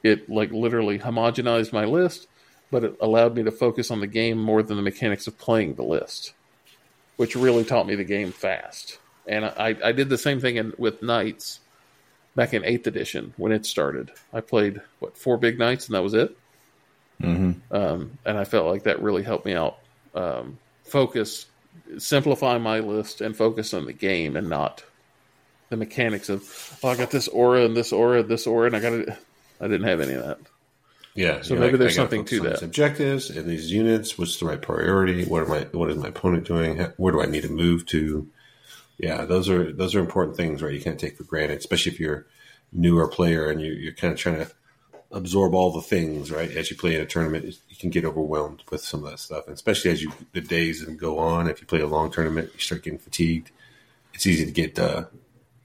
it like literally homogenized my list, but it allowed me to focus on the game more than the mechanics of playing the list, which really taught me the game fast. And I, I did the same thing in, with Knights back in eighth edition when it started. I played what four big knights and that was it. Mm-hmm. Um, and I felt like that really helped me out. Um, focus, simplify my list, and focus on the game and not the mechanics of oh I got this aura and this aura, this aura, and I got it. I didn't have any of that. Yeah, so maybe like, there's something to that. Objectives and these units. What's the right priority? What am I? What is my opponent doing? Where do I need to move to? Yeah, those are those are important things, right? You can't take for granted, especially if you're newer player and you, you're kind of trying to absorb all the things, right? As you play in a tournament, you can get overwhelmed with some of that stuff, and especially as you the days and go on. If you play a long tournament, you start getting fatigued. It's easy to get, uh,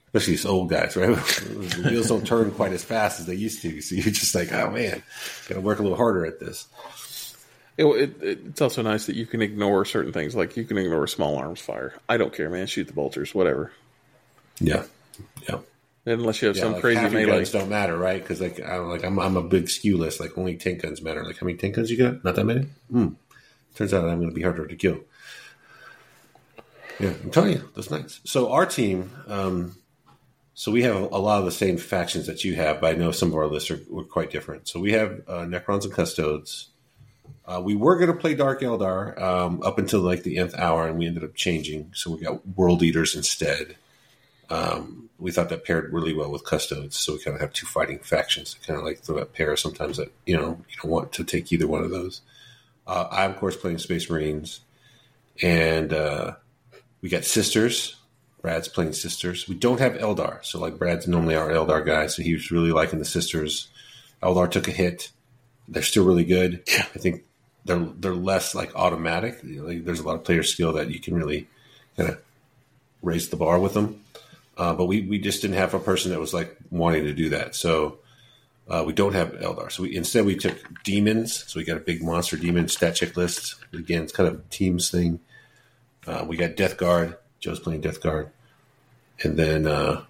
especially these old guys, right? the wheels don't turn quite as fast as they used to, so you're just like, oh man, got to work a little harder at this. It, it, it's also nice that you can ignore certain things, like you can ignore small arms fire. I don't care, man. Shoot the bolters, whatever. Yeah, yeah. Unless you have Yeah, some like crazy melee. guns don't matter, right? Because like I'm like I'm I'm a big skew list. Like only tank guns matter. Like how many tank guns you got? Not that many. Hmm. Turns out I'm going to be harder to kill. Yeah, I'm telling you, that's nice. So our team, um, so we have a lot of the same factions that you have, but I know some of our lists are, are quite different. So we have uh, Necrons and Custodes. Uh, we were going to play Dark Eldar um, up until like the nth hour, and we ended up changing. So we got World Eaters instead. Um, we thought that paired really well with Custodes, so we kind of have two fighting factions. That kind of like throw that pair sometimes that you know you don't want to take either one of those. Uh, I'm of course playing Space Marines, and uh, we got Sisters. Brad's playing Sisters. We don't have Eldar, so like Brad's normally our Eldar guy, so he was really liking the Sisters. Eldar took a hit. They're still really good. Yeah. I think they're they're less like automatic. Like, there's a lot of player skill that you can really kind of raise the bar with them. Uh, but we, we just didn't have a person that was like wanting to do that. So uh, we don't have Eldar. So we, instead we took demons. So we got a big monster demon stat check list. Again, it's kind of a teams thing. Uh, we got Death Guard. Joe's playing Death Guard. And then uh,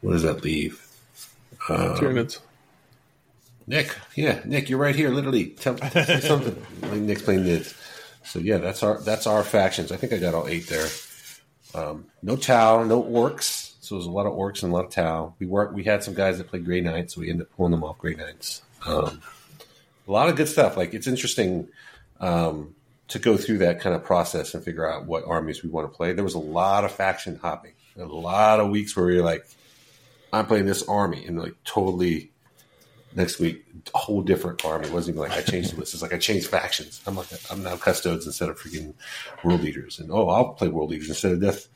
what does that leave? Tyranids. Nick, yeah, Nick, you're right here. Literally, tell say something. Like Nick's playing Nids. So yeah, that's our that's our factions. I think I got all eight there. Um, no Tau, no orcs. So there's a lot of orcs and a lot of Tau. We work. We had some guys that played Grey Knights, so we ended up pulling them off Grey Knights. Um, a lot of good stuff. Like it's interesting um, to go through that kind of process and figure out what armies we want to play. There was a lot of faction hopping. A lot of weeks where we were like, I'm playing this army, and like totally next week, a whole different army. It wasn't even like I changed the list. It's like I changed factions. I'm like I'm now custodes instead of freaking World Eaters, and oh, I'll play World Eaters instead of death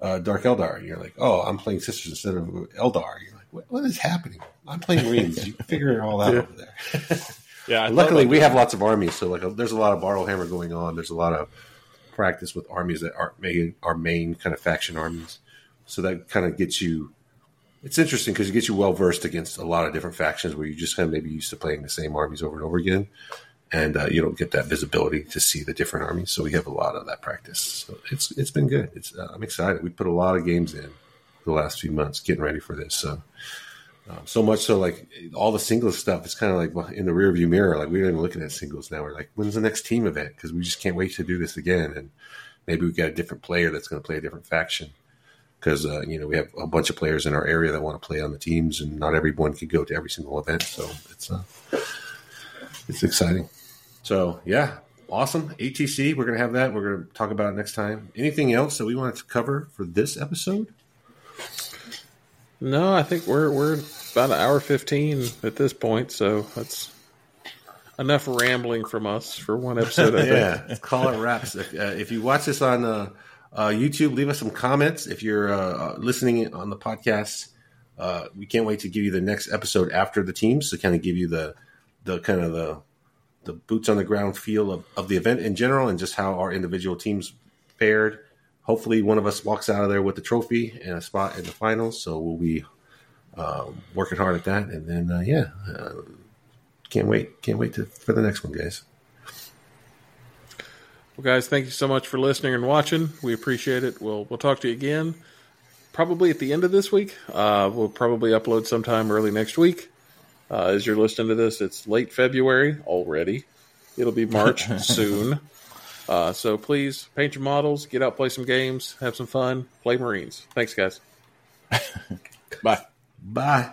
uh, dark Eldar. And you're like, oh, I'm playing sisters instead of Eldar. You're like, what, what is happening? I'm playing Marines. You figure it all out over there. Yeah, Luckily, we have lots of armies, so like there's a lot of borrow hammer going on. There's a lot of practice with armies that aren't main, our main kind of faction armies. So that kind of gets you. It's interesting because it gets you well versed against a lot of different factions where you just kind of maybe used to playing the same armies over and over again, and uh, you don't get that visibility to see the different armies. So we have a lot of that practice. So it's it's been good. It's uh, I'm excited. We put a lot of games in the last few months getting ready for this. So. Um, so much so, like all the singles stuff is kind of like in the rearview mirror. Like we're not even looking at singles now. We're like, when's the next team event? Because we just can't wait to do this again. And maybe we got a different player that's going to play a different faction. Because uh, you know we have a bunch of players in our area that want to play on the teams, and not everyone can go to every single event. So it's uh, it's exciting. So yeah, awesome. ATC, we're going to have that. We're going to talk about it next time. Anything else that we wanted to cover for this episode? No, I think we're we're about an hour fifteen at this point, so that's enough rambling from us for one episode. I yeah, call it wraps. If, uh, if you watch this on uh, uh, YouTube, leave us some comments. If you're uh, listening on the podcast, uh, we can't wait to give you the next episode after the teams to kind of give you the the kind of the the boots on the ground feel of, of the event in general and just how our individual teams fared. Hopefully, one of us walks out of there with the trophy and a spot in the finals. So we'll be uh, working hard at that, and then uh, yeah, uh, can't wait, can't wait to, for the next one, guys. Well, guys, thank you so much for listening and watching. We appreciate it. We'll we'll talk to you again, probably at the end of this week. Uh, we'll probably upload sometime early next week. Uh, as you're listening to this, it's late February already. It'll be March soon. Uh, so please paint your models, get out, play some games, have some fun, play Marines. Thanks, guys. Bye. Bye.